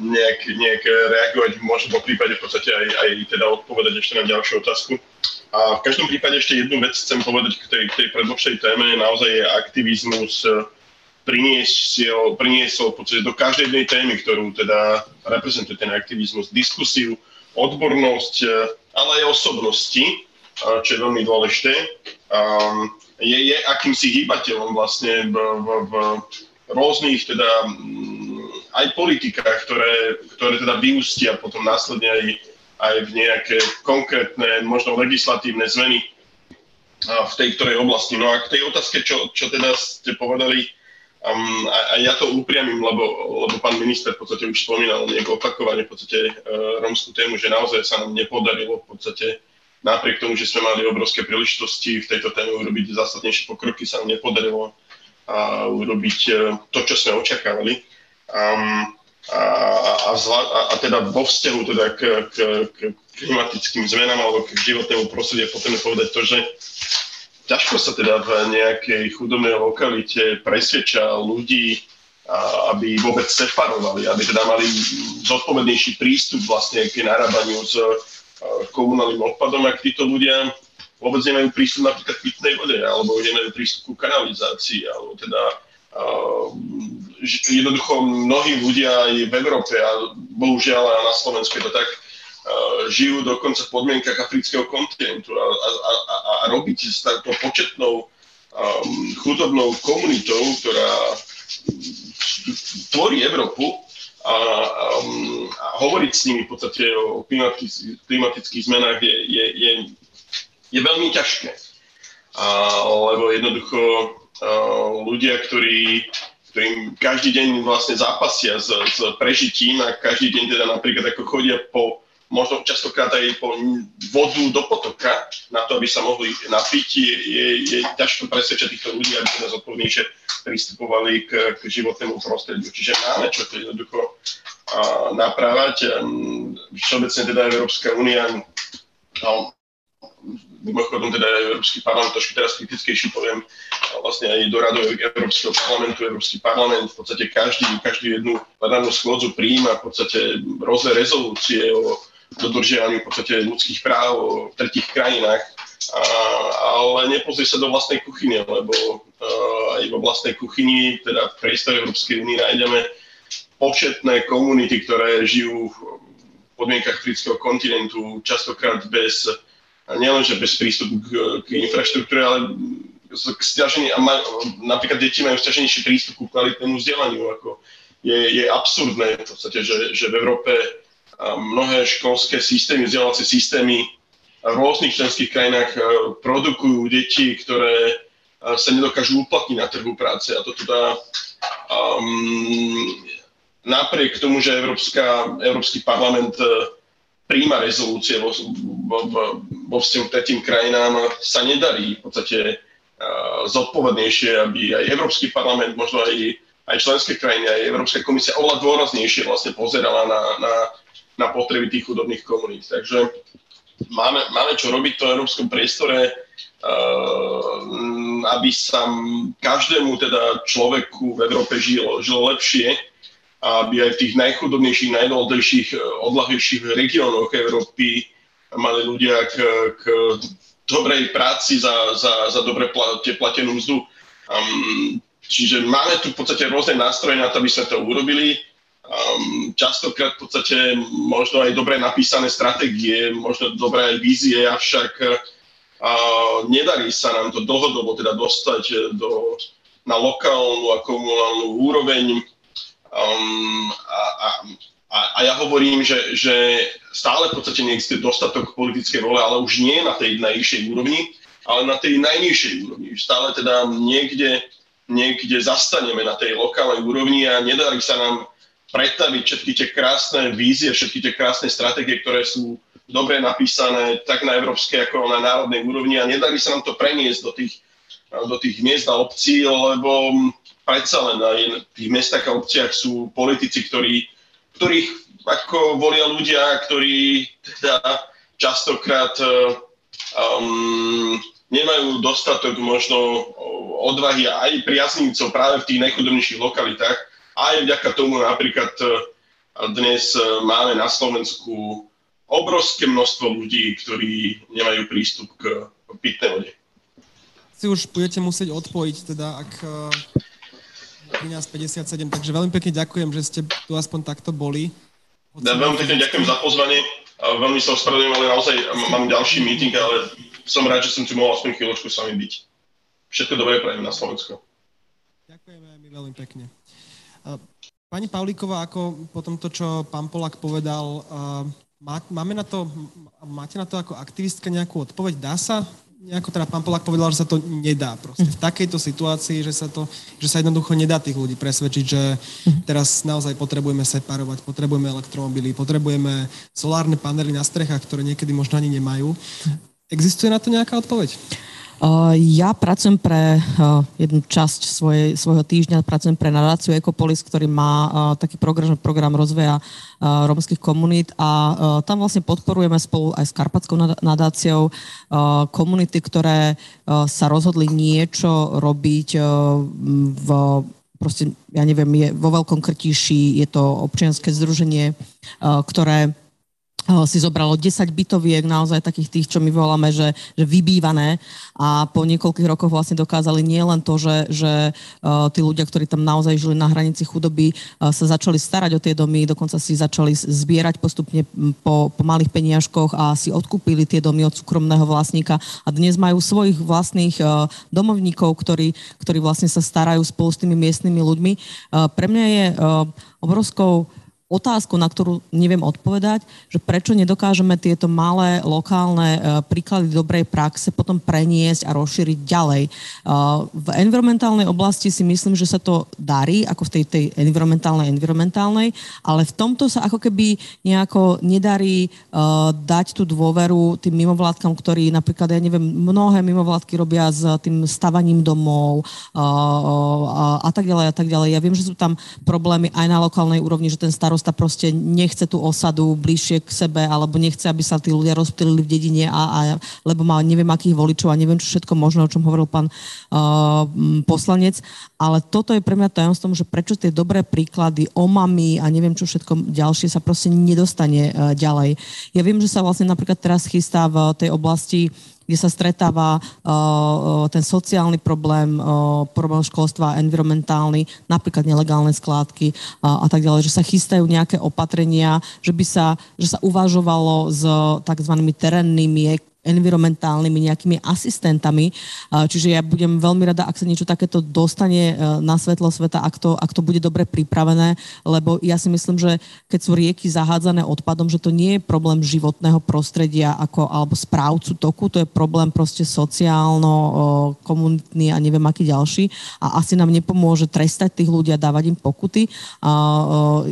nejak, nejak reagovať, možno po prípade v podstate aj, aj teda odpovedať ešte na ďalšiu otázku. A v každom prípade ešte jednu vec chcem povedať k tej, k tej predložšej téme. Naozaj je aktivizmus e, priniesol, priniesol podstate do každej jednej témy, ktorú teda reprezentuje ten aktivizmus, diskusiu, odbornosť, ale aj osobnosti čo je veľmi dôležité, um, je, je akýmsi hýbateľom vlastne v, v, v rôznych teda mm, aj politikách, ktoré, ktoré teda vyústia potom následne aj, aj v nejaké konkrétne, možno legislatívne zmeny v tej ktorej oblasti. No a k tej otázke, čo, čo teda ste povedali, um, a, a ja to upriamím, lebo, lebo pán minister v podstate už spomínal nejako opakovane v podstate uh, romskú tému, že naozaj sa nám nepodarilo v podstate napriek tomu, že sme mali obrovské príležitosti v tejto téme urobiť zásadnejšie pokroky, sa nám nepodarilo a urobiť e, to, čo sme očakávali. Um, a, a, a, a teda vo vzťahu teda k, k, k klimatickým zmenám alebo k životnému prostrediu potrebujeme povedať to, že ťažko sa teda v nejakej chudobnej lokalite presvedča ľudí, a, aby vôbec separovali, aby teda mali zodpovednejší prístup vlastne k narábaniu s komunálnym odpadom, ak títo ľudia vôbec nemajú prístup napríklad k pitnej vode, alebo nemajú prístup ku kanalizácii, alebo teda uh, jednoducho mnohí ľudia aj v Európe a bohužiaľ aj na Slovensku je to tak, žijú dokonca v podmienkach afrického kontinentu a, a, a, a robiť s takto početnou um, chudobnou komunitou, ktorá tvorí Európu, a, um, a hovoriť s nimi v podstate o klimatických, klimatických zmenách je, je, je, je veľmi ťažké. A, lebo jednoducho a, ľudia, ktorí, ktorým každý deň vlastne zápasia s, s prežitím a každý deň teda napríklad ako chodia po možno častokrát aj po vodu do potoka na to, aby sa mohli napiť, je, je, ťažko presvedčať týchto ľudí, aby sa zodpovednejšie pristupovali k, k životnému prostrediu. Čiže máme čo to jednoducho a, naprávať. Všeobecne teda Európska únia no, mimochodom teda Európsky parlament, trošku teraz kritickejší poviem, vlastne aj do radu Európskeho parlamentu, Európsky parlament v podstate každý, každý jednu plenárnu schôdzu prijíma v podstate rôzne rezolúcie o dodržiavaní v podstate ľudských práv v tretich krajinách, a, ale nepozrie sa do vlastnej kuchyne, lebo uh, aj vo vlastnej kuchyni, teda v priestore Európskej únie nájdeme početné komunity, ktoré žijú v podmienkach afrického kontinentu, častokrát bez nielenže bez prístupu k, k infraštruktúre, ale k stiažení, a maj, napríklad deti majú stiaženejší prístup ku kvalitnému vzdelaniu, ako je, je absurdné v podstate, že, že v Európe mnohé školské systémy, vzdelávacie systémy v rôznych členských krajinách produkujú deti, ktoré sa nedokážu uplatniť na trhu práce. A to teda um, napriek tomu, že Európska, Európsky parlament príjma rezolúcie vo, vo, vo vzťahu k tretím krajinám, sa nedarí v podstate uh, zodpovednejšie, aby aj Európsky parlament, možno aj, aj členské krajiny, aj Európska komisia oveľa dôraznejšie vlastne pozerala na, na, na potreby tých chudobných komunít. Takže máme, máme čo robiť v tom európskom priestore, uh, aby sa každému teda človeku v Európe žilo, žilo lepšie, aby aj v tých najchudobnejších, najdôležitejších, eh, odlahlejších regiónoch Európy mali ľudia k, k dobrej práci za, za, za dobre platenú mzdu. Um, čiže máme tu v podstate rôzne nástroje na to, aby sme to urobili. Um, častokrát v podstate možno aj dobre napísané stratégie, možno dobré aj vízie, avšak uh, nedarí sa nám to dlhodobo teda dostať do, na lokálnu a komunálnu úroveň Um, a, a, a, a ja hovorím, že, že stále v podstate neexistuje dostatok politickej role, ale už nie na tej najvyššej úrovni, ale na tej najnižšej úrovni. Stále teda niekde, niekde zastaneme na tej lokálnej úrovni a nedarí sa nám predstaviť všetky tie krásne vízie, všetky tie krásne stratégie, ktoré sú dobre napísané tak na európskej ako na národnej úrovni a nedarí sa nám to preniesť do tých, do tých miest a obcí, lebo predsa len aj v tých mestách a obciach sú politici, ktorí, ktorých ako volia ľudia, ktorí teda častokrát um, nemajú dostatok možno odvahy aj priaznivcov práve v tých najchudobnejších lokalitách. Aj vďaka tomu napríklad uh, dnes uh, máme na Slovensku obrovské množstvo ľudí, ktorí nemajú prístup k pitnej vode. Si už budete musieť odpojiť, teda ak uh, 13.57, takže veľmi pekne ďakujem, že ste tu aspoň takto boli. Ja, veľmi pekne ďakujem za pozvanie. Veľmi sa ospravedlňujem, ale naozaj mám ďalší meeting, ale som rád, že som tu mohol aspoň chvíľočku s vami byť. Všetko dobré prajem na Slovensko. Ďakujeme my veľmi pekne. Pani Pavlíková, ako po tomto, čo pán Polak povedal, máme na to, máte na to ako aktivistka nejakú odpoveď? Dá sa nejako teda pán Polák povedal, že sa to nedá proste v takejto situácii, že sa, to, že sa jednoducho nedá tých ľudí presvedčiť, že teraz naozaj potrebujeme separovať, potrebujeme elektromobily, potrebujeme solárne panely na strechách, ktoré niekedy možno ani nemajú. Existuje na to nejaká odpoveď? Ja pracujem pre jednu časť svojej, svojho týždňa, pracujem pre nadáciu Ecopolis, ktorý má taký program, program rozvoja rómskych komunít a tam vlastne podporujeme spolu aj s Karpatskou nadáciou komunity, ktoré sa rozhodli niečo robiť v proste, ja neviem, je vo Veľkom Krtíši, je to občianske združenie, ktoré si zobralo 10 bytoviek, naozaj takých tých, čo my voláme, že, že vybývané a po niekoľkých rokoch vlastne dokázali nielen to, že, že uh, tí ľudia, ktorí tam naozaj žili na hranici chudoby, uh, sa začali starať o tie domy, dokonca si začali zbierať postupne po, po malých peniažkoch a si odkúpili tie domy od súkromného vlastníka a dnes majú svojich vlastných uh, domovníkov, ktorí, ktorí vlastne sa starajú spolu s tými miestnymi ľuďmi. Pre mňa je obrovskou otázku, na ktorú neviem odpovedať, že prečo nedokážeme tieto malé lokálne príklady dobrej praxe potom preniesť a rozšíriť ďalej. V environmentálnej oblasti si myslím, že sa to darí, ako v tej, tej environmentálnej, environmentálnej, ale v tomto sa ako keby nejako nedarí dať tú dôveru tým mimovládkam, ktorí napríklad, ja neviem, mnohé mimovládky robia s tým stavaním domov a, tak ďalej a tak ďalej. Ja viem, že sú tam problémy aj na lokálnej úrovni, že ten starosta proste nechce tú osadu bližšie k sebe alebo nechce, aby sa tí ľudia rozptýlili v dedine, a, a, lebo má neviem akých voličov a neviem čo všetko možno, o čom hovoril pán uh, poslanec. Ale toto je pre mňa tajomstvom, že prečo tie dobré príklady omamy a neviem čo všetko ďalšie sa proste nedostane uh, ďalej. Ja viem, že sa vlastne napríklad teraz chystá v tej oblasti kde sa stretáva uh, ten sociálny problém, uh, problém školstva, environmentálny, napríklad nelegálne skládky uh, a tak ďalej, že sa chystajú nejaké opatrenia, že by sa, že sa uvažovalo s tzv. terénnymi environmentálnymi nejakými asistentami. Čiže ja budem veľmi rada, ak sa niečo takéto dostane e, na svetlo sveta, ak to, ak to bude dobre pripravené, lebo ja si myslím, že keď sú rieky zahádzané odpadom, že to nie je problém životného prostredia ako, alebo správcu toku, to je problém proste sociálno, komunitný a neviem aký ďalší a asi nám nepomôže trestať tých ľudí a dávať im pokuty.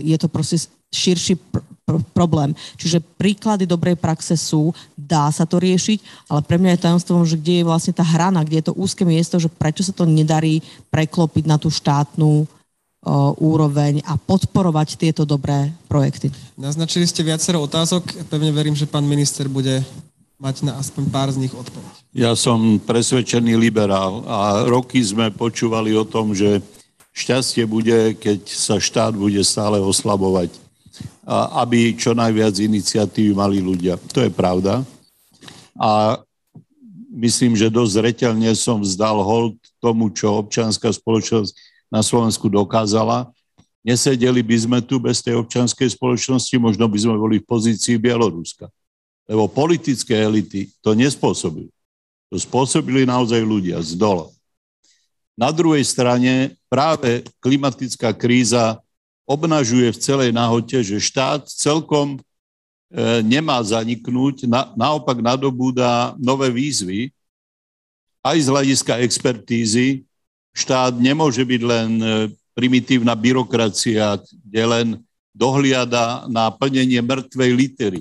Je to proste širší pr- pr- problém. Čiže príklady dobrej praxe sú, dá sa to riešiť, ale pre mňa je tajomstvom, že kde je vlastne tá hrana, kde je to úzke miesto, že prečo sa to nedarí preklopiť na tú štátnu úroveň a podporovať tieto dobré projekty. Naznačili ste viacero otázok. Pevne verím, že pán minister bude mať na aspoň pár z nich odpoveď. Ja som presvedčený liberál a roky sme počúvali o tom, že šťastie bude, keď sa štát bude stále oslabovať aby čo najviac iniciatívy mali ľudia. To je pravda. A myslím, že dosť zreteľne som vzdal hold tomu, čo občianská spoločnosť na Slovensku dokázala. Nesedeli by sme tu bez tej občianskej spoločnosti, možno by sme boli v pozícii Bieloruska. Lebo politické elity to nespôsobili. To spôsobili naozaj ľudia z dola. Na druhej strane práve klimatická kríza obnažuje v celej nahote, že štát celkom e, nemá zaniknúť, na, naopak nadobúda nové výzvy, aj z hľadiska expertízy. Štát nemôže byť len e, primitívna byrokracia, kde len dohliada na plnenie mŕtvej litery.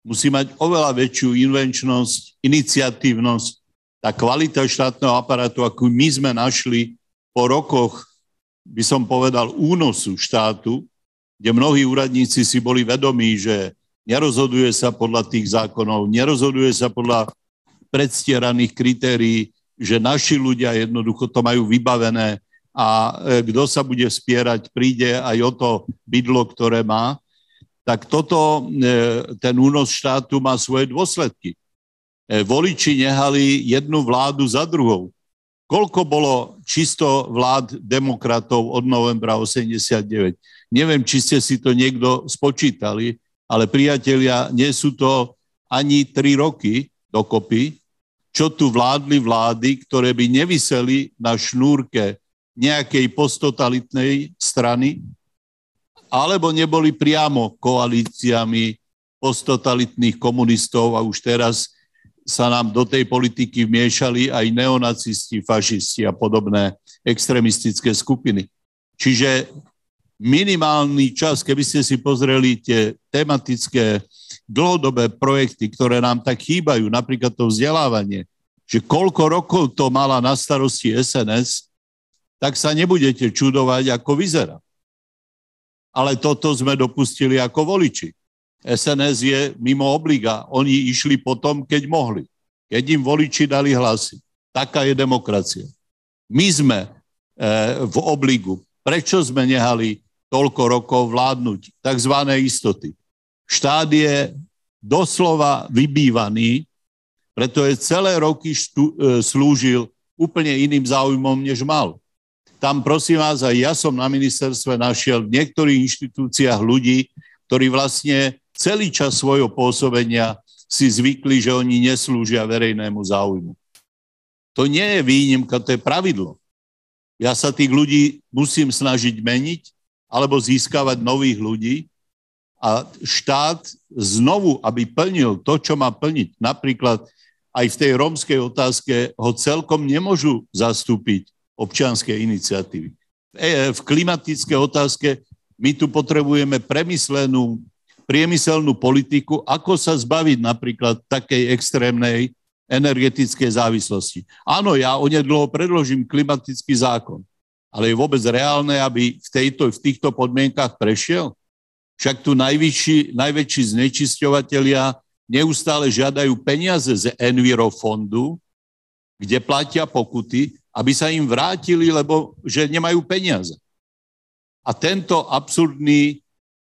Musí mať oveľa väčšiu invenčnosť, iniciatívnosť. Tá kvalita štátneho aparátu, akú my sme našli po rokoch by som povedal, únosu štátu, kde mnohí úradníci si boli vedomí, že nerozhoduje sa podľa tých zákonov, nerozhoduje sa podľa predstieraných kritérií, že naši ľudia jednoducho to majú vybavené a e, kto sa bude spierať, príde aj o to bydlo, ktoré má, tak toto, e, ten únos štátu má svoje dôsledky. E, voliči nehali jednu vládu za druhou. Koľko bolo čisto vlád demokratov od novembra 89? Neviem, či ste si to niekto spočítali, ale priatelia, nie sú to ani tri roky dokopy, čo tu vládli vlády, ktoré by nevyseli na šnúrke nejakej posttotalitnej strany, alebo neboli priamo koalíciami posttotalitných komunistov a už teraz sa nám do tej politiky vmiešali aj neonacisti, fašisti a podobné extremistické skupiny. Čiže minimálny čas, keby ste si pozreli tie tematické dlhodobé projekty, ktoré nám tak chýbajú, napríklad to vzdelávanie, že koľko rokov to mala na starosti SNS, tak sa nebudete čudovať, ako vyzerá. Ale toto sme dopustili ako voliči. SNS je mimo obliga. Oni išli potom, keď mohli. Keď im voliči dali hlasy. Taká je demokracia. My sme e, v obligu. Prečo sme nehali toľko rokov vládnuť? Takzvané istoty. Štát je doslova vybývaný, pretože celé roky štú, e, slúžil úplne iným záujmom, než mal. Tam prosím vás, aj ja som na ministerstve našiel v niektorých inštitúciách ľudí, ktorí vlastne celý čas svojho pôsobenia si zvykli, že oni neslúžia verejnému záujmu. To nie je výnimka, to je pravidlo. Ja sa tých ľudí musím snažiť meniť alebo získavať nových ľudí a štát znovu, aby plnil to, čo má plniť, napríklad aj v tej rómskej otázke ho celkom nemôžu zastúpiť občianské iniciatívy. V e, klimatickej otázke my tu potrebujeme premyslenú priemyselnú politiku, ako sa zbaviť napríklad takej extrémnej energetickej závislosti. Áno, ja onedlho predložím klimatický zákon, ale je vôbec reálne, aby v, tejto, v týchto podmienkach prešiel? Však tu najväčší, najväčší znečisťovateľia neustále žiadajú peniaze z Envirofondu, kde platia pokuty, aby sa im vrátili, lebo že nemajú peniaze. A tento absurdný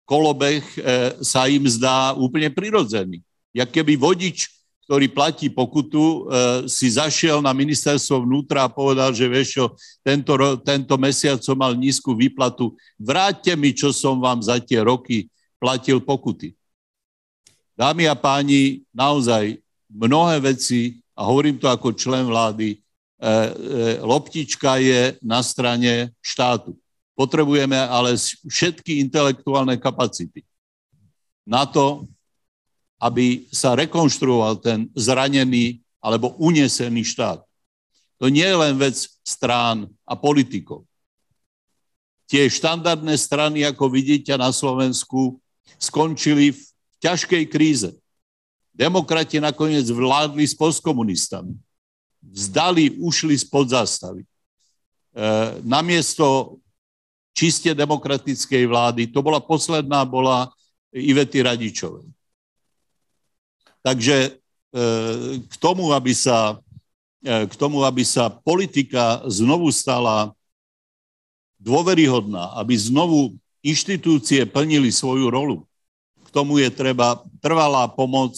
kolobeh e, sa im zdá úplne prirodzený. Jak keby vodič, ktorý platí pokutu, e, si zašiel na ministerstvo vnútra a povedal, že vieš čo, tento, tento mesiac som mal nízku výplatu, vráťte mi, čo som vám za tie roky platil pokuty. Dámy a páni, naozaj mnohé veci, a hovorím to ako člen vlády, e, loptička je na strane štátu. Potrebujeme ale všetky intelektuálne kapacity na to, aby sa rekonštruoval ten zranený alebo unesený štát. To nie je len vec strán a politikov. Tie štandardné strany, ako vidíte na Slovensku, skončili v ťažkej kríze. Demokrati nakoniec vládli s postkomunistami. Vzdali, ušli spod zástavy. E, namiesto čiste demokratickej vlády. To bola posledná, bola Ivety Radičovej. Takže e, k tomu, aby sa, e, k tomu, aby sa politika znovu stala dôveryhodná, aby znovu inštitúcie plnili svoju rolu, k tomu je treba trvalá pomoc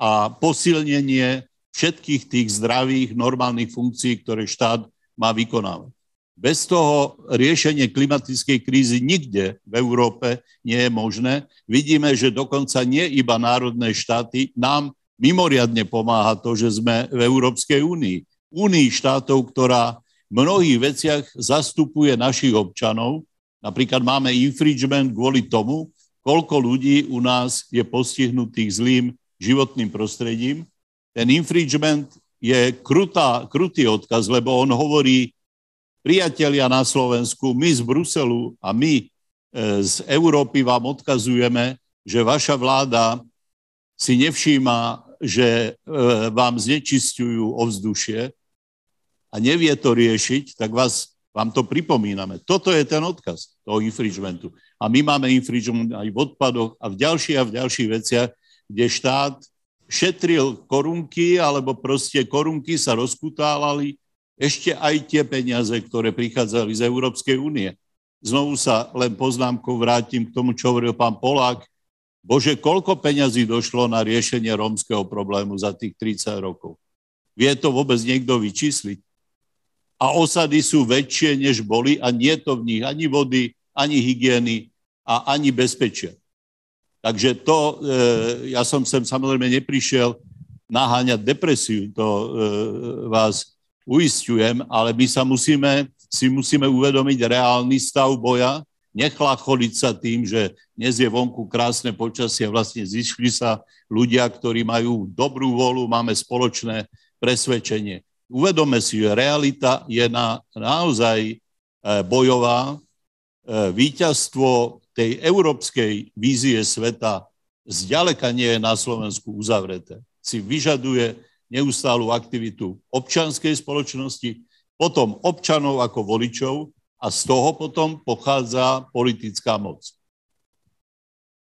a posilnenie všetkých tých zdravých, normálnych funkcií, ktoré štát má vykonávať. Bez toho riešenie klimatickej krízy nikde v Európe nie je možné. Vidíme, že dokonca nie iba národné štáty nám mimoriadne pomáha to, že sme v Európskej únii. Únii štátov, ktorá v mnohých veciach zastupuje našich občanov. Napríklad máme infringement kvôli tomu, koľko ľudí u nás je postihnutých zlým životným prostredím. Ten infringement je krutá, krutý odkaz, lebo on hovorí, priatelia na Slovensku, my z Bruselu a my e, z Európy vám odkazujeme, že vaša vláda si nevšíma, že e, vám znečistujú ovzdušie a nevie to riešiť, tak vás, vám to pripomíname. Toto je ten odkaz toho infringementu. A my máme infringement aj v odpadoch a v ďalších a v ďalších veciach, kde štát šetril korunky, alebo proste korunky sa rozkutávali ešte aj tie peniaze, ktoré prichádzali z Európskej únie. Znovu sa len poznámkou vrátim k tomu, čo hovoril pán Polák. Bože, koľko peňazí došlo na riešenie rómskeho problému za tých 30 rokov? Vie to vôbec niekto vyčísliť? A osady sú väčšie, než boli a nie to v nich ani vody, ani hygieny a ani bezpečia. Takže to, e, ja som sem samozrejme neprišiel naháňať depresiu, to e, vás uistujem, ale my sa musíme, si musíme uvedomiť reálny stav boja, nechlacholiť sa tým, že dnes je vonku krásne počasie, vlastne zišli sa ľudia, ktorí majú dobrú volu, máme spoločné presvedčenie. Uvedome si, že realita je na, naozaj e, bojová. E, víťazstvo tej európskej vízie sveta zďaleka nie je na Slovensku uzavreté. Si vyžaduje neustálu aktivitu občanskej spoločnosti, potom občanov ako voličov a z toho potom pochádza politická moc.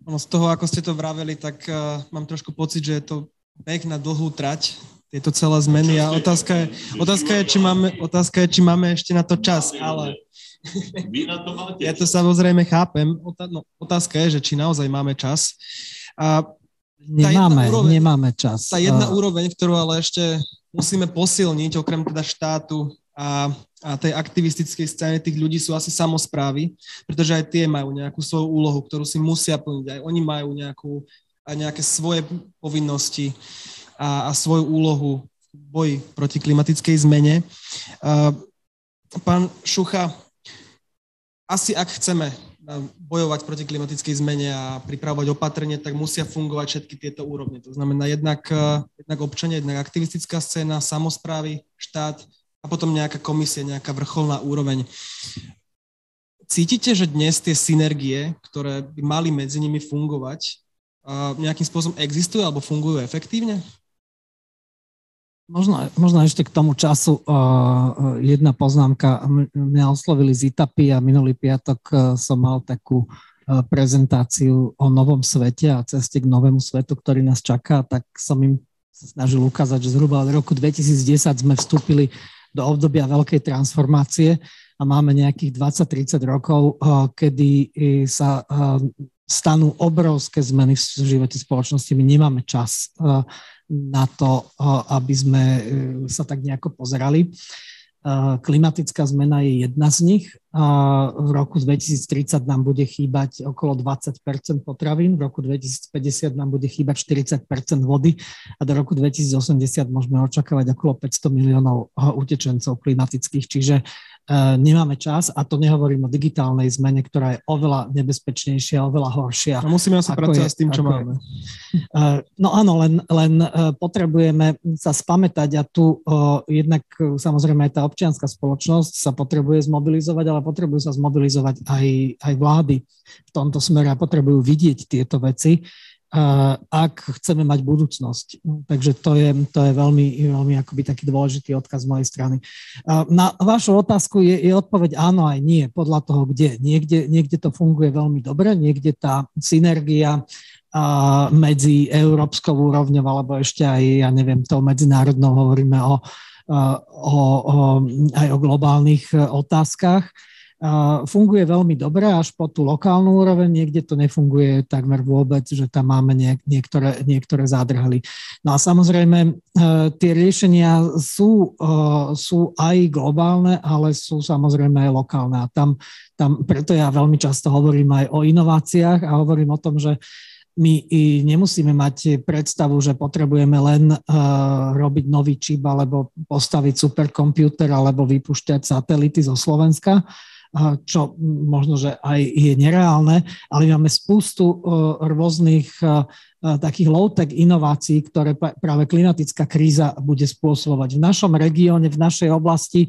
Ono z toho, ako ste to vraveli, tak uh, mám trošku pocit, že je to beh na dlhú trať, tieto celé zmeny a otázka je, otázka je, či máme, otázka je, či máme ešte na to čas, ale Vy na to máte. ja to samozrejme chápem. No, otázka je, že či naozaj máme čas. A Nemáme, úroveň, nemáme čas. Tá jedna úroveň, ktorú ale ešte musíme posilniť, okrem teda štátu a, a tej aktivistickej scény tých ľudí sú asi samozprávy, pretože aj tie majú nejakú svoju úlohu, ktorú si musia plniť. Aj oni majú nejakú, nejaké svoje povinnosti a, a svoju úlohu v boji proti klimatickej zmene. Uh, pán Šucha, asi ak chceme bojovať proti klimatickej zmene a pripravovať opatrenie, tak musia fungovať všetky tieto úrovne. To znamená jednak, e, jednak občania, jednak aktivistická scéna, samozprávy, štát a potom nejaká komisia, nejaká vrcholná úroveň. Cítite, že dnes tie synergie, ktoré by mali medzi nimi fungovať, nejakým spôsobom existujú alebo fungujú efektívne? Možno, možno ešte k tomu času uh, jedna poznámka. Mňa oslovili z Itapy a minulý piatok uh, som mal takú uh, prezentáciu o novom svete a ceste k novému svetu, ktorý nás čaká, tak som im snažil ukázať, že zhruba od roku 2010 sme vstúpili do obdobia veľkej transformácie a máme nejakých 20-30 rokov, uh, kedy sa stanú obrovské zmeny v živote spoločnosti. My nemáme čas na to, aby sme e, sa tak nejako pozerali. Klimatická zmena je jedna z nich. V roku 2030 nám bude chýbať okolo 20% potravín, v roku 2050 nám bude chýbať 40% vody a do roku 2080 môžeme očakávať okolo 500 miliónov utečencov klimatických. Čiže nemáme čas a to nehovorím o digitálnej zmene, ktorá je oveľa nebezpečnejšia, oveľa horšia. A musíme asi pracovať je, s tým, čo máme. Je. No áno, len, len e, potrebujeme sa spamätať a tu jednak samozrejme aj tá občianská spoločnosť sa potrebuje zmobilizovať, ale potrebujú sa zmobilizovať aj, aj vlády v tomto smere a potrebujú vidieť tieto veci ak chceme mať budúcnosť. No, takže to je, to je veľmi, veľmi akoby taký dôležitý odkaz z mojej strany. Na vašu otázku je, je odpoveď áno aj nie, podľa toho, kde. Niekde, niekde to funguje veľmi dobre, niekde tá synergia medzi európskou úrovňou alebo ešte aj, ja neviem, tou medzinárodnou hovoríme o, o, o, aj o globálnych otázkach funguje veľmi dobre až po tú lokálnu úroveň, niekde to nefunguje takmer vôbec, že tam máme niek- niektoré, niektoré zádrhaly. No a samozrejme e, tie riešenia sú, e, sú aj globálne, ale sú samozrejme aj lokálne a tam, tam preto ja veľmi často hovorím aj o inováciách a hovorím o tom, že my nemusíme mať predstavu, že potrebujeme len uh, robiť nový čip alebo postaviť superkompiúter alebo vypušťať satelity zo Slovenska, čo možno, že aj je nereálne, ale máme spustu e, rôznych e, e, takých low-tech inovácií, ktoré práve klimatická kríza bude spôsobovať. V našom regióne, v našej oblasti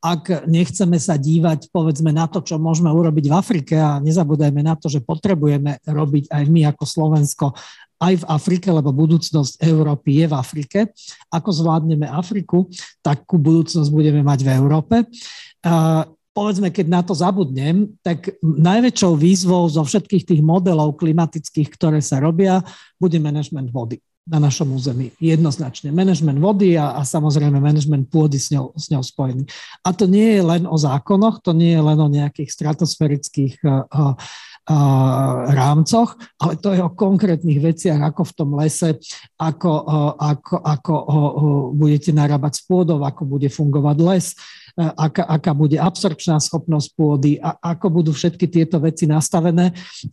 ak nechceme sa dívať povedzme na to, čo môžeme urobiť v Afrike a nezabúdajme na to, že potrebujeme robiť aj my ako Slovensko aj v Afrike, lebo budúcnosť Európy je v Afrike. Ako zvládneme Afriku, takú budúcnosť budeme mať v Európe povedzme, keď na to zabudnem, tak najväčšou výzvou zo všetkých tých modelov klimatických, ktoré sa robia, bude management vody na našom území. Jednoznačne. Management vody a, a samozrejme management pôdy s ňou, s ňou spojený. A to nie je len o zákonoch, to nie je len o nejakých stratosférických uh, rámcoch, ale to je o konkrétnych veciach, ako v tom lese, ako, ako, ako budete narábať s pôdou, ako bude fungovať les, aká, aká bude absorpčná schopnosť pôdy a ako budú všetky tieto veci nastavené,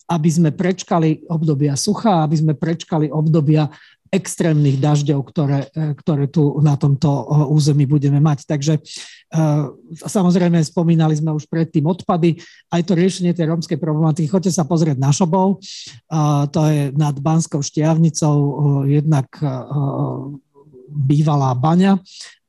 aby sme prečkali obdobia sucha, aby sme prečkali obdobia extrémnych dažďov, ktoré, e, ktoré tu na tomto e, území budeme mať. Takže samozrejme spomínali sme už predtým odpady, aj to riešenie tej rómskej problematiky. Choďte sa pozrieť na Šobov, to je nad Banskou štiavnicou jednak bývalá baňa,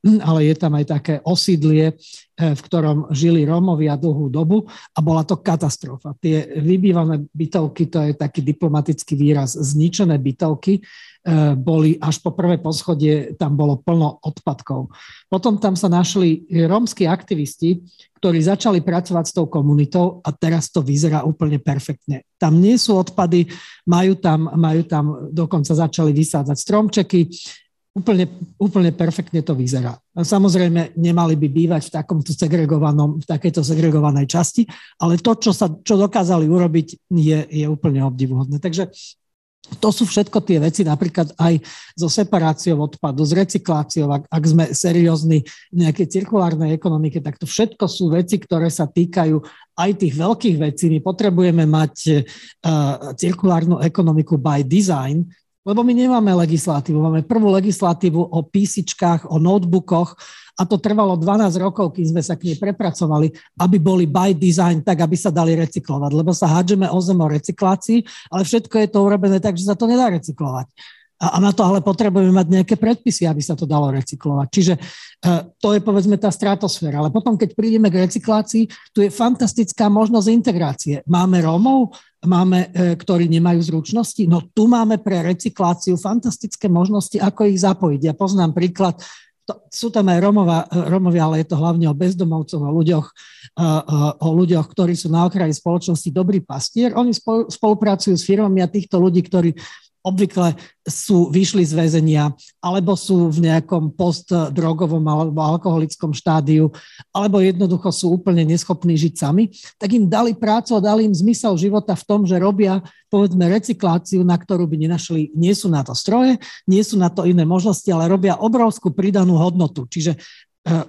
ale je tam aj také osídlie, eh, v ktorom žili Rómovia dlhú dobu a bola to katastrofa. Tie vybývané bytovky, to je taký diplomatický výraz, zničené bytovky, eh, boli až po prvé poschodie, tam bolo plno odpadkov. Potom tam sa našli rómsky aktivisti, ktorí začali pracovať s tou komunitou a teraz to vyzerá úplne perfektne. Tam nie sú odpady, majú tam, majú tam dokonca začali vysádzať stromčeky, Úplne, úplne perfektne to vyzerá. Samozrejme, nemali by bývať v takomto segregovanom, v takejto segregovanej časti, ale to, čo, sa, čo dokázali urobiť, je, je úplne obdivuhodné. Takže to sú všetko tie veci, napríklad aj so separáciou odpadu, s recykláciou, ak, ak sme seriózni v nejakej cirkulárnej ekonomike, tak to všetko sú veci, ktoré sa týkajú aj tých veľkých vecí. My potrebujeme mať uh, cirkulárnu ekonomiku by design, Lebo my nemáme legislatívu. Máme prvú legislatívu o písičkách, o notebookoch a to trvalo 12 rokov, kým sme sa k nej prepracovali, aby boli by design tak, aby sa dali recyklovať. Lebo sa hádžeme o zem o recyklácii, ale všetko je to urobené tak, že sa to nedá recyklovať. A, na to ale potrebujeme mať nejaké predpisy, aby sa to dalo recyklovať. Čiže e, to je povedzme tá stratosféra. Ale potom, keď prídeme k recyklácii, tu je fantastická možnosť integrácie. Máme Rómov, máme, e, ktorí nemajú zručnosti, no tu máme pre recykláciu fantastické možnosti, ako ich zapojiť. Ja poznám príklad to, sú tam aj Romova, Romovia, ale je to hlavne o bezdomovcoch, o ľuďoch, o ľuďoch, ktorí sú na okraji spoločnosti dobrý pastier. Oni spolupracujú s firmami a týchto ľudí, ktorí obvykle sú, vyšli z väzenia, alebo sú v nejakom postdrogovom alebo alkoholickom štádiu, alebo jednoducho sú úplne neschopní žiť sami, tak im dali prácu a dali im zmysel života v tom, že robia povedzme recykláciu, na ktorú by nenašli, nie sú na to stroje, nie sú na to iné možnosti, ale robia obrovskú pridanú hodnotu. Čiže e,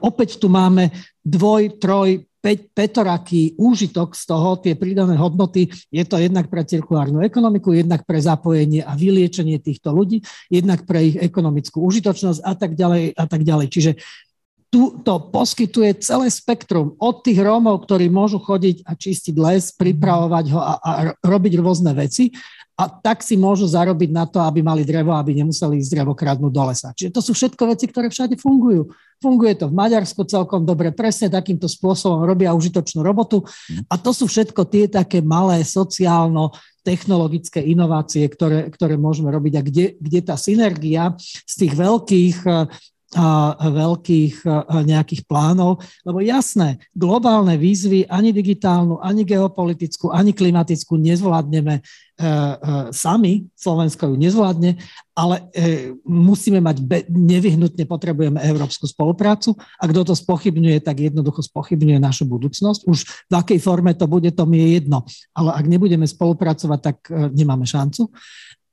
opäť tu máme dvoj, troj, petoraký úžitok z toho, tie pridané hodnoty, je to jednak pre cirkulárnu ekonomiku, jednak pre zapojenie a vyliečenie týchto ľudí, jednak pre ich ekonomickú užitočnosť a tak ďalej a tak ďalej. Čiže tu to poskytuje celé spektrum od tých Rómov, ktorí môžu chodiť a čistiť les, pripravovať ho a, a robiť rôzne veci a tak si môžu zarobiť na to, aby mali drevo, aby nemuseli ísť drevo kradnúť do lesa. Čiže to sú všetko veci, ktoré všade fungujú. Funguje to v Maďarsku celkom dobre, presne takýmto spôsobom robia užitočnú robotu a to sú všetko tie také malé sociálno technologické inovácie, ktoré, ktoré môžeme robiť a kde, kde tá synergia z tých veľkých veľkých nejakých plánov, lebo jasné, globálne výzvy ani digitálnu, ani geopolitickú, ani klimatickú nezvládneme e, e, sami, Slovensko ju nezvládne, ale e, musíme mať, nevyhnutne potrebujeme európsku spoluprácu. A kto to spochybňuje, tak jednoducho spochybňuje našu budúcnosť. Už v akej forme to bude, to mi je jedno, ale ak nebudeme spolupracovať, tak nemáme šancu.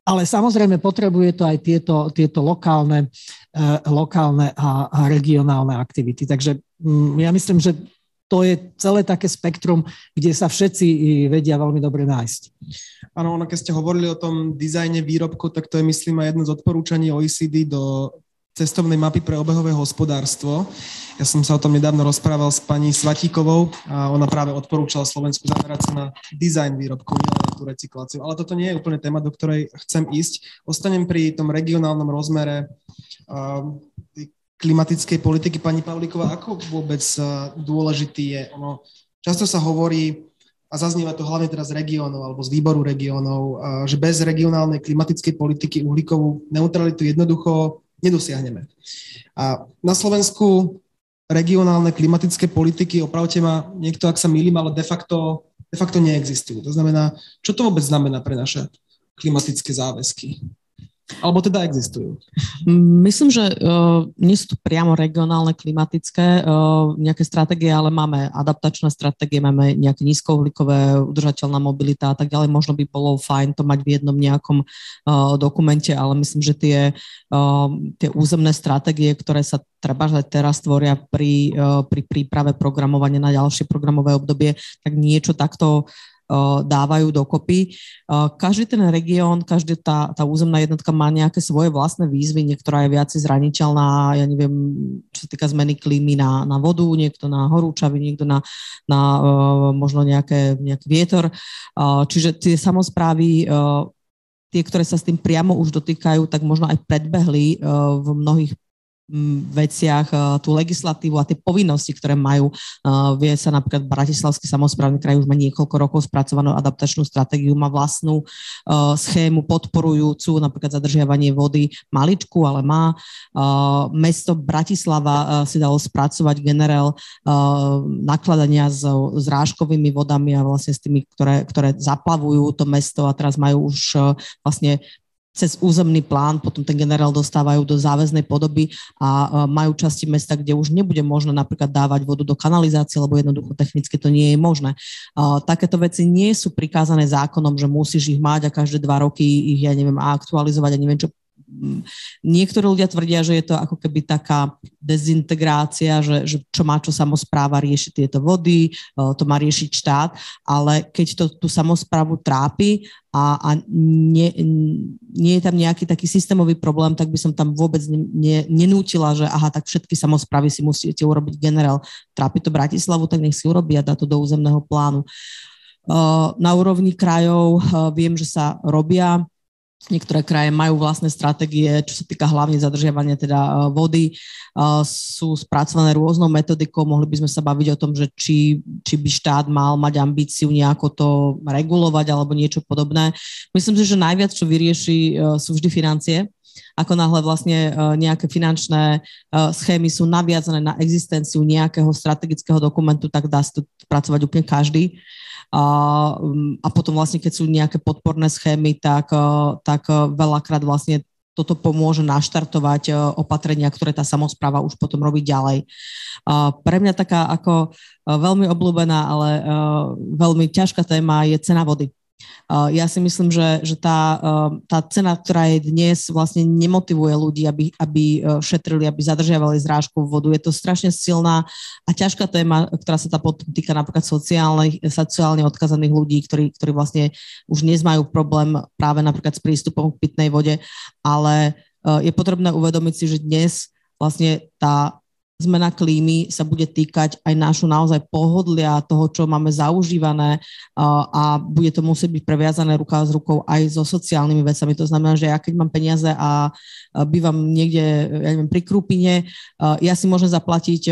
Ale samozrejme potrebuje to aj tieto, tieto lokálne, lokálne a, a regionálne aktivity. Takže um, ja myslím, že to je celé také spektrum, kde sa všetci vedia veľmi dobre nájsť. Áno, ono, keď ste hovorili o tom dizajne výrobkov, tak to je, myslím, aj jedno z odporúčaní OECD do cestovnej mapy pre obehové hospodárstvo. Ja som sa o tom nedávno rozprával s pani Svatíkovou a ona práve odporúčala Slovensku zamerať sa na dizajn výrobkov, tú recykláciu. Ale toto nie je úplne téma, do ktorej chcem ísť. Ostanem pri tom regionálnom rozmere klimatickej politiky. Pani Pavlíková, ako vôbec dôležitý je? Ono, často sa hovorí, a zaznieva to hlavne teraz z regiónov alebo z výboru regiónov, že bez regionálnej klimatickej politiky uhlíkovú neutralitu jednoducho nedosiahneme. A na Slovensku regionálne klimatické politiky, opravte ma niekto, ak sa milím, ale de facto, de facto neexistujú. To znamená, čo to vôbec znamená pre naše klimatické záväzky? Alebo teda existujú? Myslím, že uh, nie sú tu priamo regionálne klimatické uh, nejaké stratégie, ale máme adaptačné stratégie, máme nejaké nízkouhlíkové, udržateľná mobilita a tak ďalej. Možno by bolo fajn to mať v jednom nejakom uh, dokumente, ale myslím, že tie, uh, tie územné stratégie, ktoré sa treba že teraz tvoria pri, uh, pri príprave programovania na ďalšie programové obdobie, tak niečo takto dávajú dokopy. Každý ten región, každá tá, tá územná jednotka má nejaké svoje vlastné výzvy, niektorá je viac zraniteľná, ja neviem, čo sa týka zmeny klímy na, na vodu, niekto na horúčavy, niekto na, na možno nejaké, nejaký vietor. Čiže tie samozprávy tie, ktoré sa s tým priamo už dotýkajú, tak možno aj predbehli v mnohých veciach tú legislatívu a tie povinnosti, ktoré majú. Vie sa napríklad Bratislavský samozprávny kraj už má niekoľko rokov spracovanú adaptačnú stratégiu, má vlastnú schému podporujúcu napríklad zadržiavanie vody maličku, ale má. Mesto Bratislava si dalo spracovať generál nakladania s zrážkovými vodami a vlastne s tými, ktoré, ktoré zaplavujú to mesto a teraz majú už vlastne cez územný plán, potom ten generál dostávajú do záväznej podoby a majú časti mesta, kde už nebude možné napríklad dávať vodu do kanalizácie, lebo jednoducho technicky to nie je možné. Takéto veci nie sú prikázané zákonom, že musíš ich mať a každé dva roky ich, ja neviem, aktualizovať a neviem čo niektorí ľudia tvrdia, že je to ako keby taká dezintegrácia, že, že čo má čo samozpráva riešiť tieto vody, to má riešiť štát, ale keď to tú samozprávu trápi a, a nie, nie je tam nejaký taký systémový problém, tak by som tam vôbec ne, nenútila, že aha, tak všetky samozprávy si musíte urobiť generál. Trápi to Bratislavu, tak nech si urobí a dá to do územného plánu. Na úrovni krajov viem, že sa robia Niektoré kraje majú vlastné stratégie, čo sa týka hlavne zadržiavania teda e, vody. E, sú spracované rôznou metodikou. Mohli by sme sa baviť o tom, že či, či by štát mal mať ambíciu nejako to regulovať alebo niečo podobné. Myslím si, že najviac, čo vyrieši, e, sú vždy financie. Ako náhle vlastne nejaké finančné schémy sú naviazané na existenciu nejakého strategického dokumentu, tak dá sa to pracovať úplne každý a, mm, a potom vlastne, keď sú nejaké podporné schémy, tak, e, tak e, veľakrát vlastne toto pomôže naštartovať e, opatrenia, ktoré tá samozpráva už potom robí ďalej. Pre mňa taká ako veľmi obľúbená, ale veľmi ťažká téma je cena vody. Ja si myslím, že, že tá, tá cena, ktorá je dnes, vlastne nemotivuje ľudí, aby, aby e, šetrili, aby zadržiavali zrážku vodu. Je to strašne silná a ťažká téma, ktorá sa tá týka napríklad sociálne odkazaných ľudí, ktorí, ktorí vlastne už dnes problém práve napríklad s prístupom k pitnej vode, ale je potrebné uvedomiť si, že dnes vlastne tá zmena klímy sa bude týkať aj nášu naozaj pohodlia, toho, čo máme zaužívané a bude to musieť byť previazané ruka s rukou aj so sociálnymi vecami. To znamená, že ja keď mám peniaze a bývam niekde, ja neviem, pri Krupine, ja si môžem zaplatiť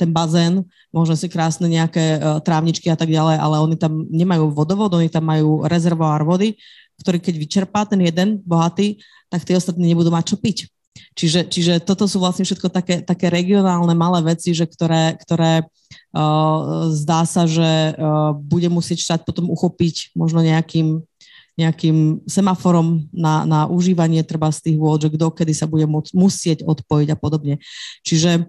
ten bazén, môžem si krásne nejaké trávničky a tak ďalej, ale oni tam nemajú vodovod, oni tam majú rezervoár vody, ktorý keď vyčerpá ten jeden bohatý, tak tí ostatní nebudú mať čo piť. Čiže, čiže toto sú vlastne všetko také, také regionálne malé veci, že ktoré, ktoré uh, zdá sa, že uh, bude musieť štát potom uchopiť možno nejakým, nejakým semaforom na, na užívanie treba z tých vôd, že kto kedy sa bude môcť, musieť odpojiť a podobne. Čiže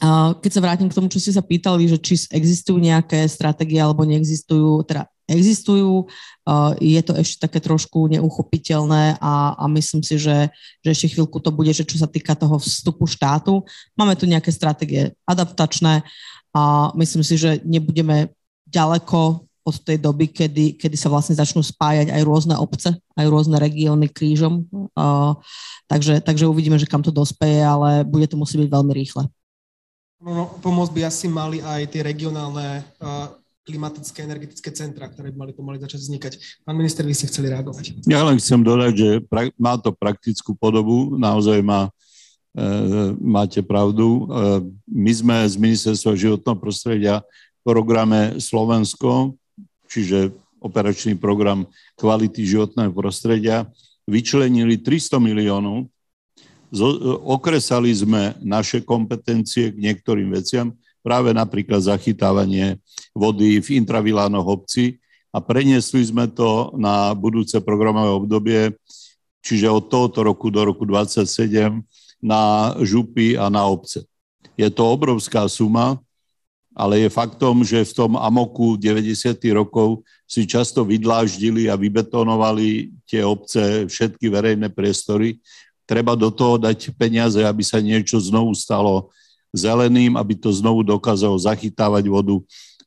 uh, keď sa vrátim k tomu, čo ste sa pýtali, že či existujú nejaké stratégie alebo neexistujú, teda existujú. Je to ešte také trošku neuchopiteľné a, a myslím si, že, že ešte chvíľku to bude, že čo sa týka toho vstupu štátu. Máme tu nejaké stratégie adaptačné a myslím si, že nebudeme ďaleko od tej doby, kedy, kedy sa vlastne začnú spájať aj rôzne obce, aj rôzne regióny krížom. Uh, takže, takže uvidíme, že kam to dospeje, ale bude to musieť byť veľmi rýchle. No, no, pomôcť by asi mali aj tie regionálne uh, klimatické energetické centra, ktoré by mali pomaly začať vznikať. Pán minister, vy ste chceli reagovať. Ja len chcem dodať, že pra- má to praktickú podobu, naozaj má, e, máte pravdu. E, my sme z Ministerstva životného prostredia v programe Slovensko, čiže operačný program kvality životného prostredia, vyčlenili 300 miliónov, okresali sme naše kompetencie k niektorým veciam, práve napríklad zachytávanie vody v intravilánoch obci a preniesli sme to na budúce programové obdobie, čiže od tohoto roku do roku 27 na župy a na obce. Je to obrovská suma, ale je faktom, že v tom amoku 90. rokov si často vydláždili a vybetonovali tie obce, všetky verejné priestory. Treba do toho dať peniaze, aby sa niečo znovu stalo zeleným, aby to znovu dokázalo zachytávať vodu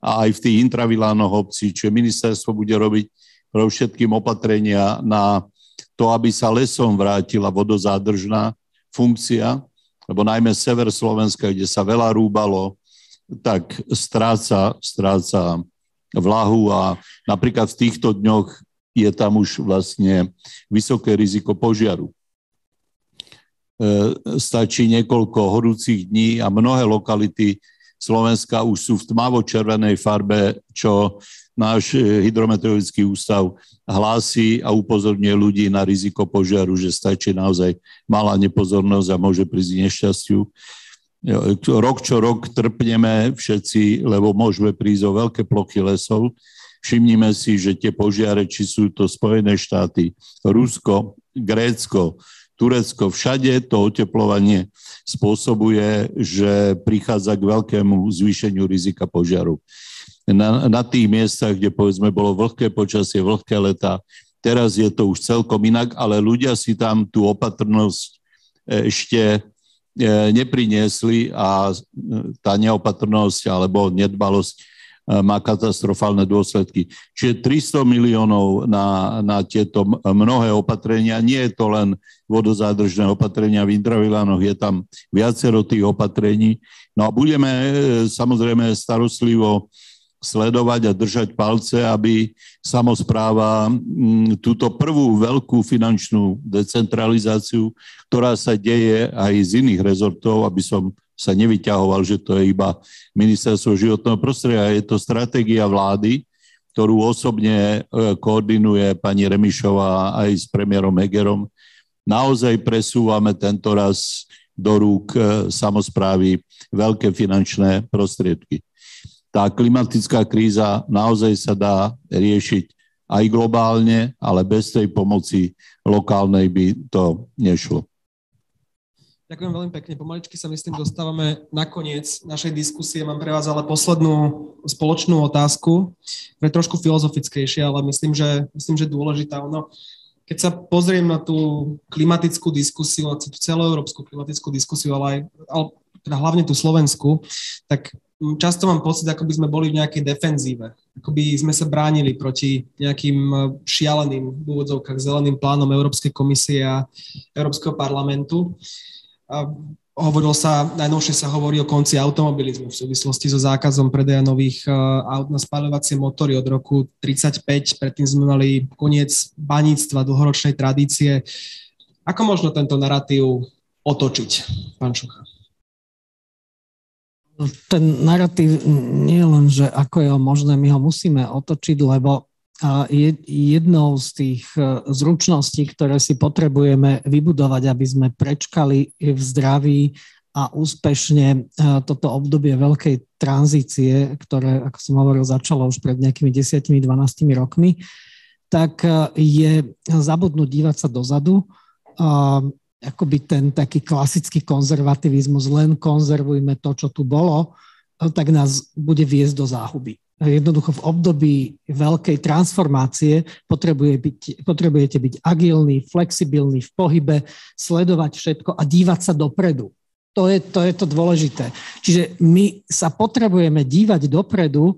a aj v tých intravilánoch obcí, čiže ministerstvo bude robiť pre všetkým opatrenia na to, aby sa lesom vrátila vodozádržná funkcia, lebo najmä sever Slovenska, kde sa veľa rúbalo, tak stráca, stráca vlahu a napríklad v týchto dňoch je tam už vlastne vysoké riziko požiaru. E, stačí niekoľko horúcich dní a mnohé lokality Slovenska už sú v tmavo-červenej farbe, čo náš e, hydrometeorologický ústav hlási a upozorňuje ľudí na riziko požiaru, že stačí naozaj malá nepozornosť a môže prísť nešťastiu. Rok čo rok trpneme všetci, lebo môžeme prísť o veľké plochy lesov. Všimnime si, že tie požiare, či sú to Spojené štáty, Rusko, Grécko, Turecko, všade to oteplovanie spôsobuje, že prichádza k veľkému zvýšeniu rizika požiaru. Na, na tých miestach, kde povedzme bolo vlhké počasie, vlhké leta, Teraz je to už celkom inak, ale ľudia si tam tú opatrnosť ešte nepriniesli a tá neopatrnosť alebo nedbalosť má katastrofálne dôsledky. Čiže 300 miliónov na, na tieto mnohé opatrenia, nie je to len vodozádržné opatrenia v intravilánoch, je tam viacero tých opatrení. No a budeme e, samozrejme starostlivo sledovať a držať palce, aby samozpráva túto prvú veľkú finančnú decentralizáciu, ktorá sa deje aj z iných rezortov, aby som sa nevyťahoval, že to je iba ministerstvo životného prostredia. Je to stratégia vlády, ktorú osobne e, koordinuje pani Remišová aj s premiérom Hegerom. Naozaj presúvame tento raz do rúk e, samozprávy veľké finančné prostriedky. Tá klimatická kríza naozaj sa dá riešiť aj globálne, ale bez tej pomoci lokálnej by to nešlo. Ďakujem veľmi pekne. Pomaličky sa myslím dostávame na koniec našej diskusie. Mám pre vás ale poslednú spoločnú otázku, ktorá je trošku filozofickejšia, ale myslím, že, myslím, že dôležitá. Ono, keď sa pozriem na tú klimatickú diskusiu, na tú celoeurópsku klimatickú diskusiu, ale aj ale teda hlavne tú Slovensku, tak často mám pocit, ako by sme boli v nejakej defenzíve. Ako by sme sa bránili proti nejakým šialeným v úvodzovkách zeleným plánom Európskej komisie a Európskeho parlamentu. Hovorilo sa, najnovšie sa hovorí o konci automobilizmu v súvislosti so zákazom predaja nových e, aut na spaľovacie motory od roku 35. Predtým sme mali koniec baníctva, dlhoročnej tradície. Ako možno tento narratív otočiť, pán Šucha? Ten narratív nie len, že ako je ho možné, my ho musíme otočiť, lebo jednou z tých e, zručností, ktoré si potrebujeme vybudovať, aby sme prečkali v zdraví a úspešne e, toto obdobie veľkej tranzície, ktoré, ako som hovoril, začalo už pred nejakými 10-12 rokmi, tak e, je zabudnúť dívať sa dozadu. Akoby ten taký klasický konzervativizmus, len konzervujme to, čo tu bolo, tak nás bude viesť do záhuby jednoducho v období veľkej transformácie potrebuje byť, potrebujete byť agilní, flexibilní v pohybe, sledovať všetko a dívať sa dopredu. To je, to je to dôležité. Čiže my sa potrebujeme dívať dopredu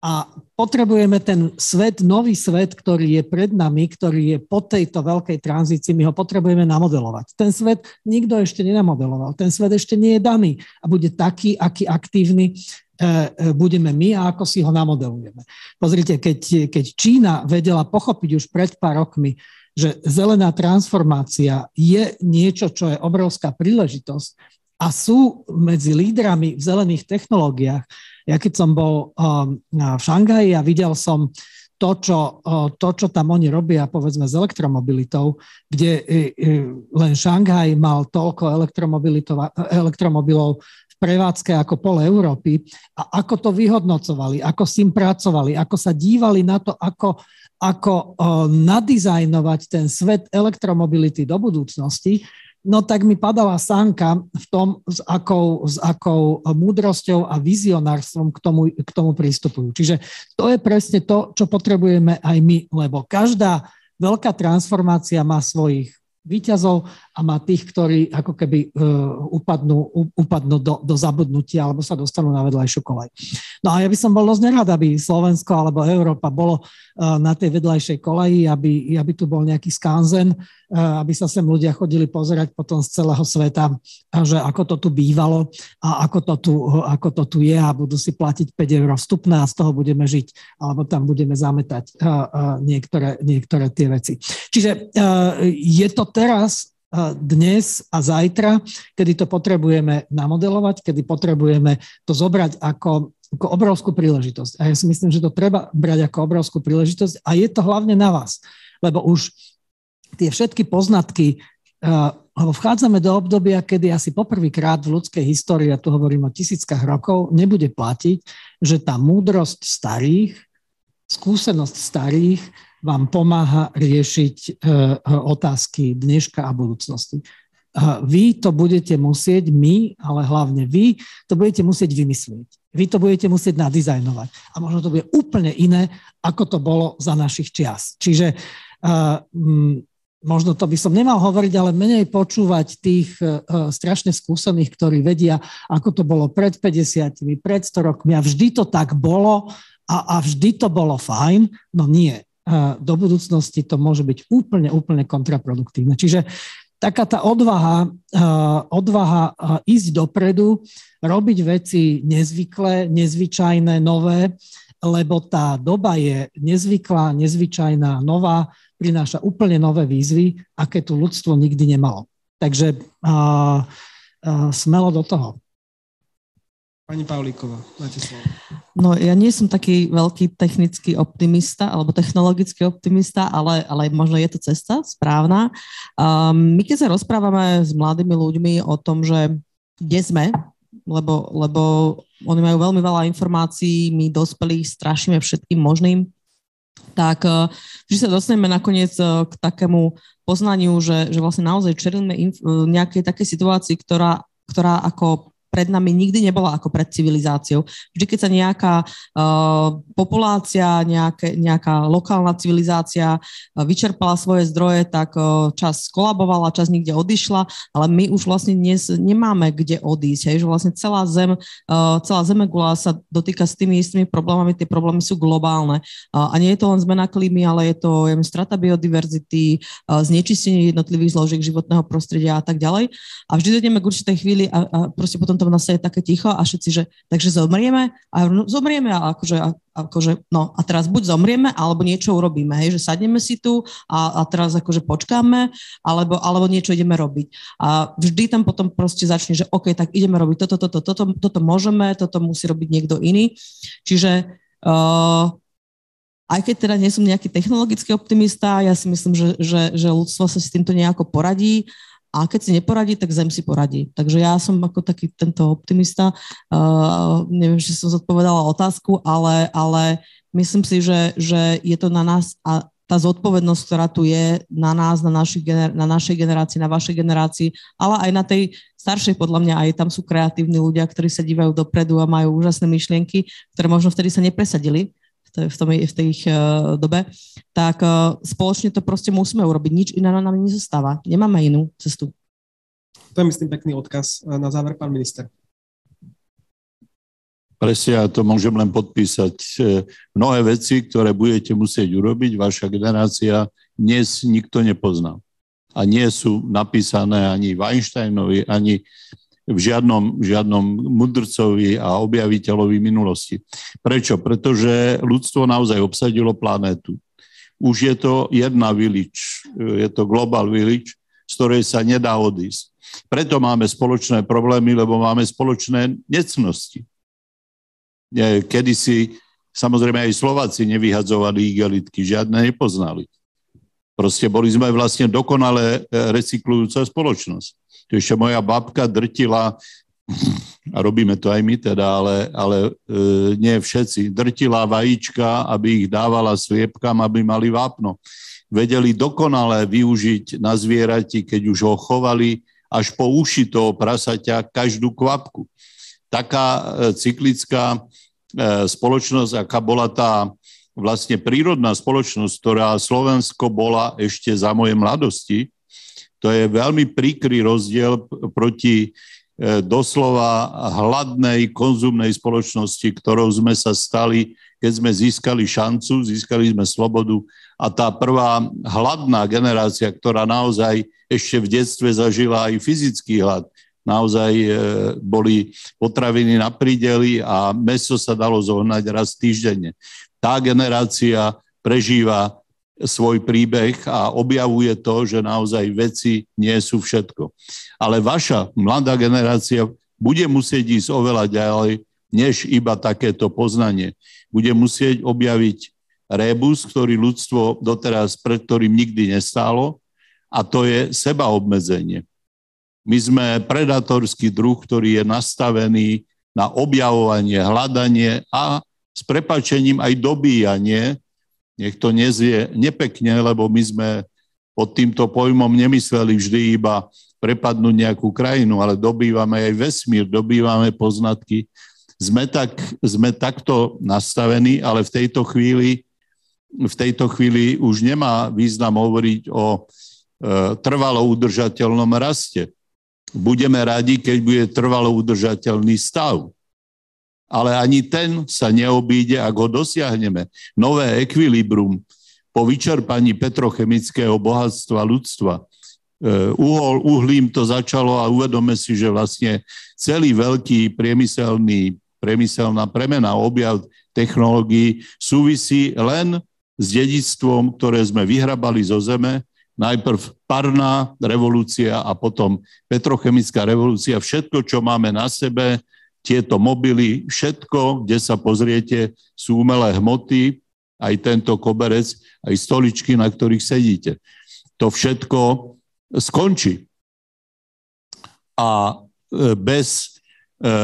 a potrebujeme ten svet, nový svet, ktorý je pred nami, ktorý je po tejto veľkej tranzícii, my ho potrebujeme namodelovať. Ten svet nikto ešte nenamodeloval, ten svet ešte nie je daný a bude taký, aký aktívny budeme my a ako si ho namodelujeme. Pozrite, keď, keď Čína vedela pochopiť už pred pár rokmi, že zelená transformácia je niečo, čo je obrovská príležitosť a sú medzi lídrami v zelených technológiách. Ja keď som bol um, v Šangaji a videl som to čo, to, čo tam oni robia, povedzme, s elektromobilitou, kde e, len Šanghaj mal toľko elektromobilov prevádzke ako pol Európy a ako to vyhodnocovali, ako s tým pracovali, ako sa dívali na to, ako, ako nadizajnovať ten svet elektromobility do budúcnosti, no tak mi padala sánka v tom, s akou, s akou múdrosťou a vizionárstvom k tomu, k tomu prístupujú. Čiže to je presne to, čo potrebujeme aj my, lebo každá veľká transformácia má svojich výťazov a má tých, ktorí ako keby uh, upadnú, upadnú do, do zabudnutia alebo sa dostanú na vedľajšiu kolej. No a ja by som bol dosť nerad, aby Slovensko alebo Európa bolo uh, na tej vedľajšej koleji, aby, aby tu bol nejaký skanzen, uh, aby sa sem ľudia chodili pozerať potom z celého sveta, že ako to tu bývalo a ako to tu, ako to tu je a budú si platiť 5 eur vstupné a z toho budeme žiť alebo tam budeme zametať niektoré, niektoré tie veci. Čiže je to teraz, dnes a zajtra, kedy to potrebujeme namodelovať, kedy potrebujeme to zobrať ako, ako obrovskú príležitosť. A ja si myslím, že to treba brať ako obrovskú príležitosť a je to hlavne na vás, lebo už tie všetky poznatky, lebo vchádzame do obdobia, kedy asi poprvýkrát v ľudskej histórii, a tu hovorím o tisíckach rokov, nebude platiť, že tá múdrosť starých, skúsenosť starých vám pomáha riešiť e, e, otázky dneška a budúcnosti. Vy to budete musieť, my, ale hlavne vy, to budete musieť vymyslieť. Vy to budete musieť nadizajnovať. A možno to bude úplne iné, ako to bolo za našich čias. Čiže možno to by som nemal hovoriť, ale menej počúvať tých strašne skúsených, ktorí vedia, ako to bolo pred 50, pred 100 rokmi a vždy to tak bolo a, a vždy to bolo fajn. No nie. Do budúcnosti to môže byť úplne, úplne kontraproduktívne. Čiže taká tá odvaha, odvaha ísť dopredu, robiť veci nezvyklé, nezvyčajné, nové, lebo tá doba je nezvyklá, nezvyčajná, nová, prináša úplne nové výzvy, aké tu ľudstvo nikdy nemalo. Takže a, a, smelo do toho. Pani Pavlíková, máte slovo. No ja nie som taký veľký technický optimista alebo technologický optimista, ale, ale možno je to cesta správna. Um, my keď sa rozprávame s mladými ľuďmi o tom, že kde sme, lebo, lebo oni majú veľmi veľa informácií, my dospelí strašíme všetkým možným, tak eh, vždy sa dostaneme nakoniec eh, k takému poznaniu, že, že vlastne naozaj čelíme inf- eh, nejakej takej situácii, ktorá, ktorá ako pred nami nikdy nebola ako pred civilizáciou. Vždy, keď sa nejaká uh, populácia, nejaké, nejaká lokálna civilizácia uh, vyčerpala svoje zdroje, tak uh, čas skolabovala, čas nikde odišla, ale my už vlastne dnes nemáme kde odísť. Hej, že vlastne celá zem, uh, celá zemegula sa dotýka s tými istými problémami, tie problémy sú globálne. Uh, a nie je to len zmena klímy, ale je to ja strata biodiverzity, uh, znečistenie jednotlivých zložiek životného prostredia a tak ďalej. A vždy dojdeme k určitej chvíli a, a proste potom to je také ticho a všetci, že takže zomrieme a no, zomrieme a akože, a, akože, no a teraz buď zomrieme, alebo niečo urobíme, hej, že sadneme si tu a, a teraz akože počkáme, alebo, alebo niečo ideme robiť. A vždy tam potom proste začne, že OK, tak ideme robiť toto, toto, toto, toto, toto môžeme, toto musí robiť niekto iný. Čiže uh, aj keď teda nie som nejaký technologický optimista, ja si myslím, že, že, že ľudstvo sa s týmto nejako poradí a keď si neporadí, tak zem si poradí. Takže ja som ako taký tento optimista. Uh, neviem, či som zodpovedala otázku, ale, ale myslím si, že, že je to na nás a tá zodpovednosť, ktorá tu je na nás, na, našich na našej generácii, na vašej generácii, ale aj na tej staršej, podľa mňa aj tam sú kreatívni ľudia, ktorí sa dívajú dopredu a majú úžasné myšlienky, ktoré možno vtedy sa nepresadili, v, tom, v tej ich uh, dobe, tak uh, spoločne to proste musíme urobiť. Nič iné nám nezostáva. Nemáme inú cestu. To je, myslím, pekný odkaz e, na záver, pán minister. Presne, ja to môžem len podpísať. Mnohé veci, ktoré budete musieť urobiť, vaša generácia dnes nikto nepozná. A nie sú napísané ani v Einsteinovi, ani v žiadnom, žiadnom mudrcovi a objaviteľovi minulosti. Prečo? Pretože ľudstvo naozaj obsadilo planétu. Už je to jedna village, je to global village, z ktorej sa nedá odísť. Preto máme spoločné problémy, lebo máme spoločné necnosti. Kedy si, samozrejme aj Slováci nevyhadzovali igelitky, žiadne nepoznali. Proste boli sme vlastne dokonale recyklujúca spoločnosť. To ešte moja babka drtila, a robíme to aj my teda, ale, ale e, nie všetci, drtila vajíčka, aby ich dávala sliepkam, aby mali vápno. Vedeli dokonale využiť na zvierati, keď už ho chovali až po uši toho prasaťa každú kvapku. Taká e, cyklická e, spoločnosť, aká bola tá vlastne prírodná spoločnosť, ktorá Slovensko bola ešte za mojej mladosti, to je veľmi príkry rozdiel proti e, doslova hladnej konzumnej spoločnosti, ktorou sme sa stali, keď sme získali šancu, získali sme slobodu a tá prvá hladná generácia, ktorá naozaj ešte v detstve zažila aj fyzický hlad, naozaj e, boli potraviny na prídeli a meso sa dalo zohnať raz týždenne. Tá generácia prežíva svoj príbeh a objavuje to, že naozaj veci nie sú všetko. Ale vaša mladá generácia bude musieť ísť oveľa ďalej, než iba takéto poznanie. Bude musieť objaviť rébus, ktorý ľudstvo doteraz, pred ktorým nikdy nestálo, a to je sebaobmedzenie. My sme predatorský druh, ktorý je nastavený na objavovanie, hľadanie a s prepačením aj dobíjanie nech to nezie nepekne, lebo my sme pod týmto pojmom nemysleli vždy iba prepadnúť nejakú krajinu, ale dobývame aj vesmír, dobývame poznatky. Sme, tak, sme takto nastavení, ale v tejto chvíli v tejto chvíli už nemá význam hovoriť o e, trvalo udržateľnom raste. Budeme radi, keď bude trvalo udržateľný stav. Ale ani ten sa neobíde, ak ho dosiahneme. Nové ekvilibrum po vyčerpaní petrochemického bohatstva ľudstva. E, uhol, uhlím to začalo a uvedome si, že vlastne celý veľký priemyselný, priemyselná premena, objav technológií súvisí len s dedictvom, ktoré sme vyhrabali zo zeme, najprv parná revolúcia a potom petrochemická revolúcia. Všetko, čo máme na sebe, tieto mobily, všetko, kde sa pozriete, sú umelé hmoty, aj tento koberec, aj stoličky, na ktorých sedíte. To všetko skončí. A e, bez e,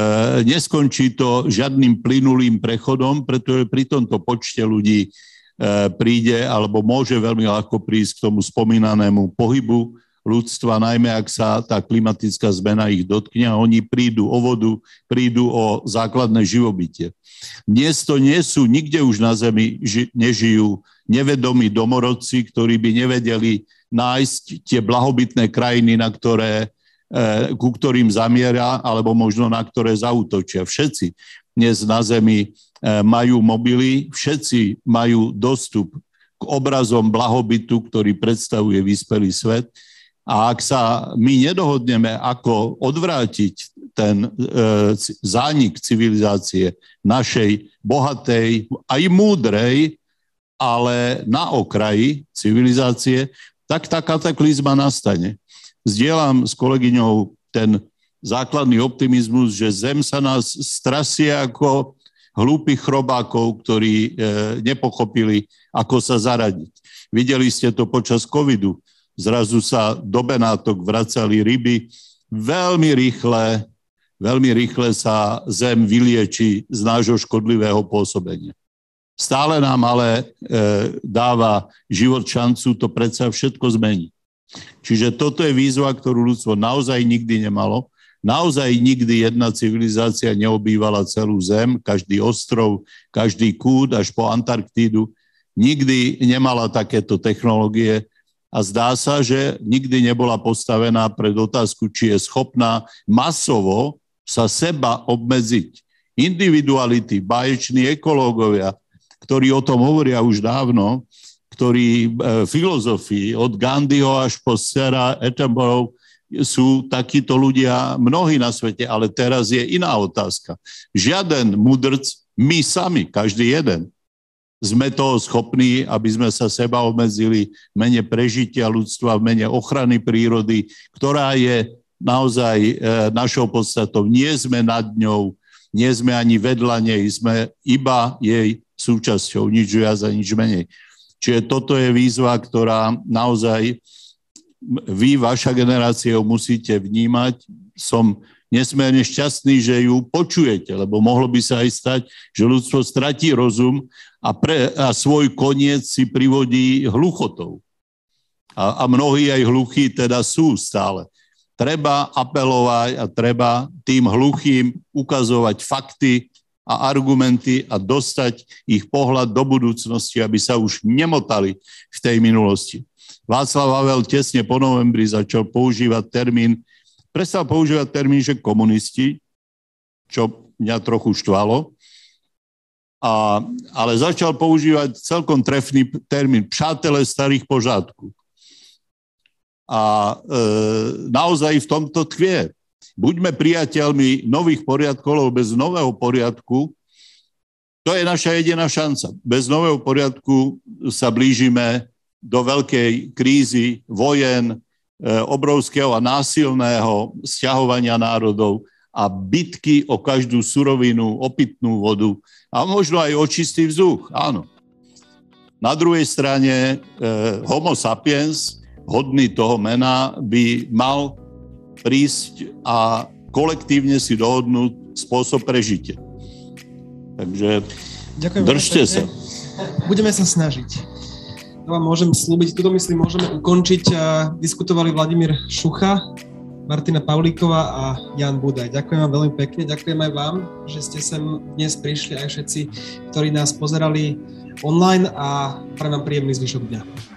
neskončí to žiadnym plynulým prechodom, pretože pri tomto počte ľudí E, príde alebo môže veľmi ľahko prísť k tomu spomínanému pohybu ľudstva, najmä ak sa tá klimatická zmena ich dotkne a oni prídu o vodu, prídu o základné živobytie. Dnes to nie sú, nikde už na Zemi nežijú nevedomí domorodci, ktorí by nevedeli nájsť tie blahobytné krajiny, na ktoré, e, ku ktorým zamiera, alebo možno na ktoré zautočia. Všetci dnes na Zemi E, majú mobily, všetci majú dostup k obrazom blahobytu, ktorý predstavuje vyspelý svet. A ak sa my nedohodneme, ako odvrátiť ten e, zánik civilizácie našej bohatej, aj múdrej, ale na okraji civilizácie, tak tá kataklizma nastane. Zdieľam s kolegyňou ten základný optimizmus, že Zem sa nás strasie ako hlúpych chrobákov, ktorí e, nepochopili, ako sa zaradiť. Videli ste to počas covidu. Zrazu sa do Benátok vracali ryby. Veľmi rýchle, veľmi rýchle sa zem vylieči z nášho škodlivého pôsobenia. Stále nám ale e, dáva život šancu to predsa všetko zmeniť. Čiže toto je výzva, ktorú ľudstvo naozaj nikdy nemalo Naozaj nikdy jedna civilizácia neobývala celú Zem, každý ostrov, každý kút až po Antarktídu. Nikdy nemala takéto technológie a zdá sa, že nikdy nebola postavená pred otázku, či je schopná masovo sa seba obmedziť. Individuality, báječní ekológovia, ktorí o tom hovoria už dávno, ktorí e, filozofii od Gandhiho až po Sarah Attenborough sú takíto ľudia mnohí na svete, ale teraz je iná otázka. Žiaden mudrc, my sami, každý jeden, sme toho schopní, aby sme sa seba obmedzili v mene prežitia ľudstva, v mene ochrany prírody, ktorá je naozaj e, našou podstatou. Nie sme nad ňou, nie sme ani vedľa nej, sme iba jej súčasťou, nič viac a nič menej. Čiže toto je výzva, ktorá naozaj vy, vaša generácia, musíte vnímať. Som nesmierne šťastný, že ju počujete, lebo mohlo by sa aj stať, že ľudstvo stratí rozum a, pre, a svoj koniec si privodí hluchotou. A, a mnohí aj hluchí teda sú stále. Treba apelovať a treba tým hluchým ukazovať fakty a argumenty a dostať ich pohľad do budúcnosti, aby sa už nemotali v tej minulosti. Václav Havel tesne po novembri začal používať termín, prestal používať termín, že komunisti, čo mňa trochu štvalo, a, ale začal používať celkom trefný termín přátelé starých pořádků. A e, naozaj v tomto tkvie. Buďme priateľmi nových poriadkov, bez nového poriadku to je naša jediná šanca. Bez nového poriadku sa blížime do veľkej krízy, vojen, obrovského a násilného sťahovania národov a bitky o každú surovinu, o pitnú vodu a možno aj o čistý vzduch, áno. Na druhej strane eh, homo sapiens, hodný toho mena, by mal prísť a kolektívne si dohodnúť spôsob prežitia. Takže Ďakujem držte sa. Budeme sa snažiť to vám môžem slúbiť. Tuto myslím môžeme ukončiť. Diskutovali Vladimír Šucha, Martina Paulíková a Jan Budaj. Ďakujem vám veľmi pekne, ďakujem aj vám, že ste sem dnes prišli, aj všetci, ktorí nás pozerali online a prajem vám príjemný zvyšok dňa.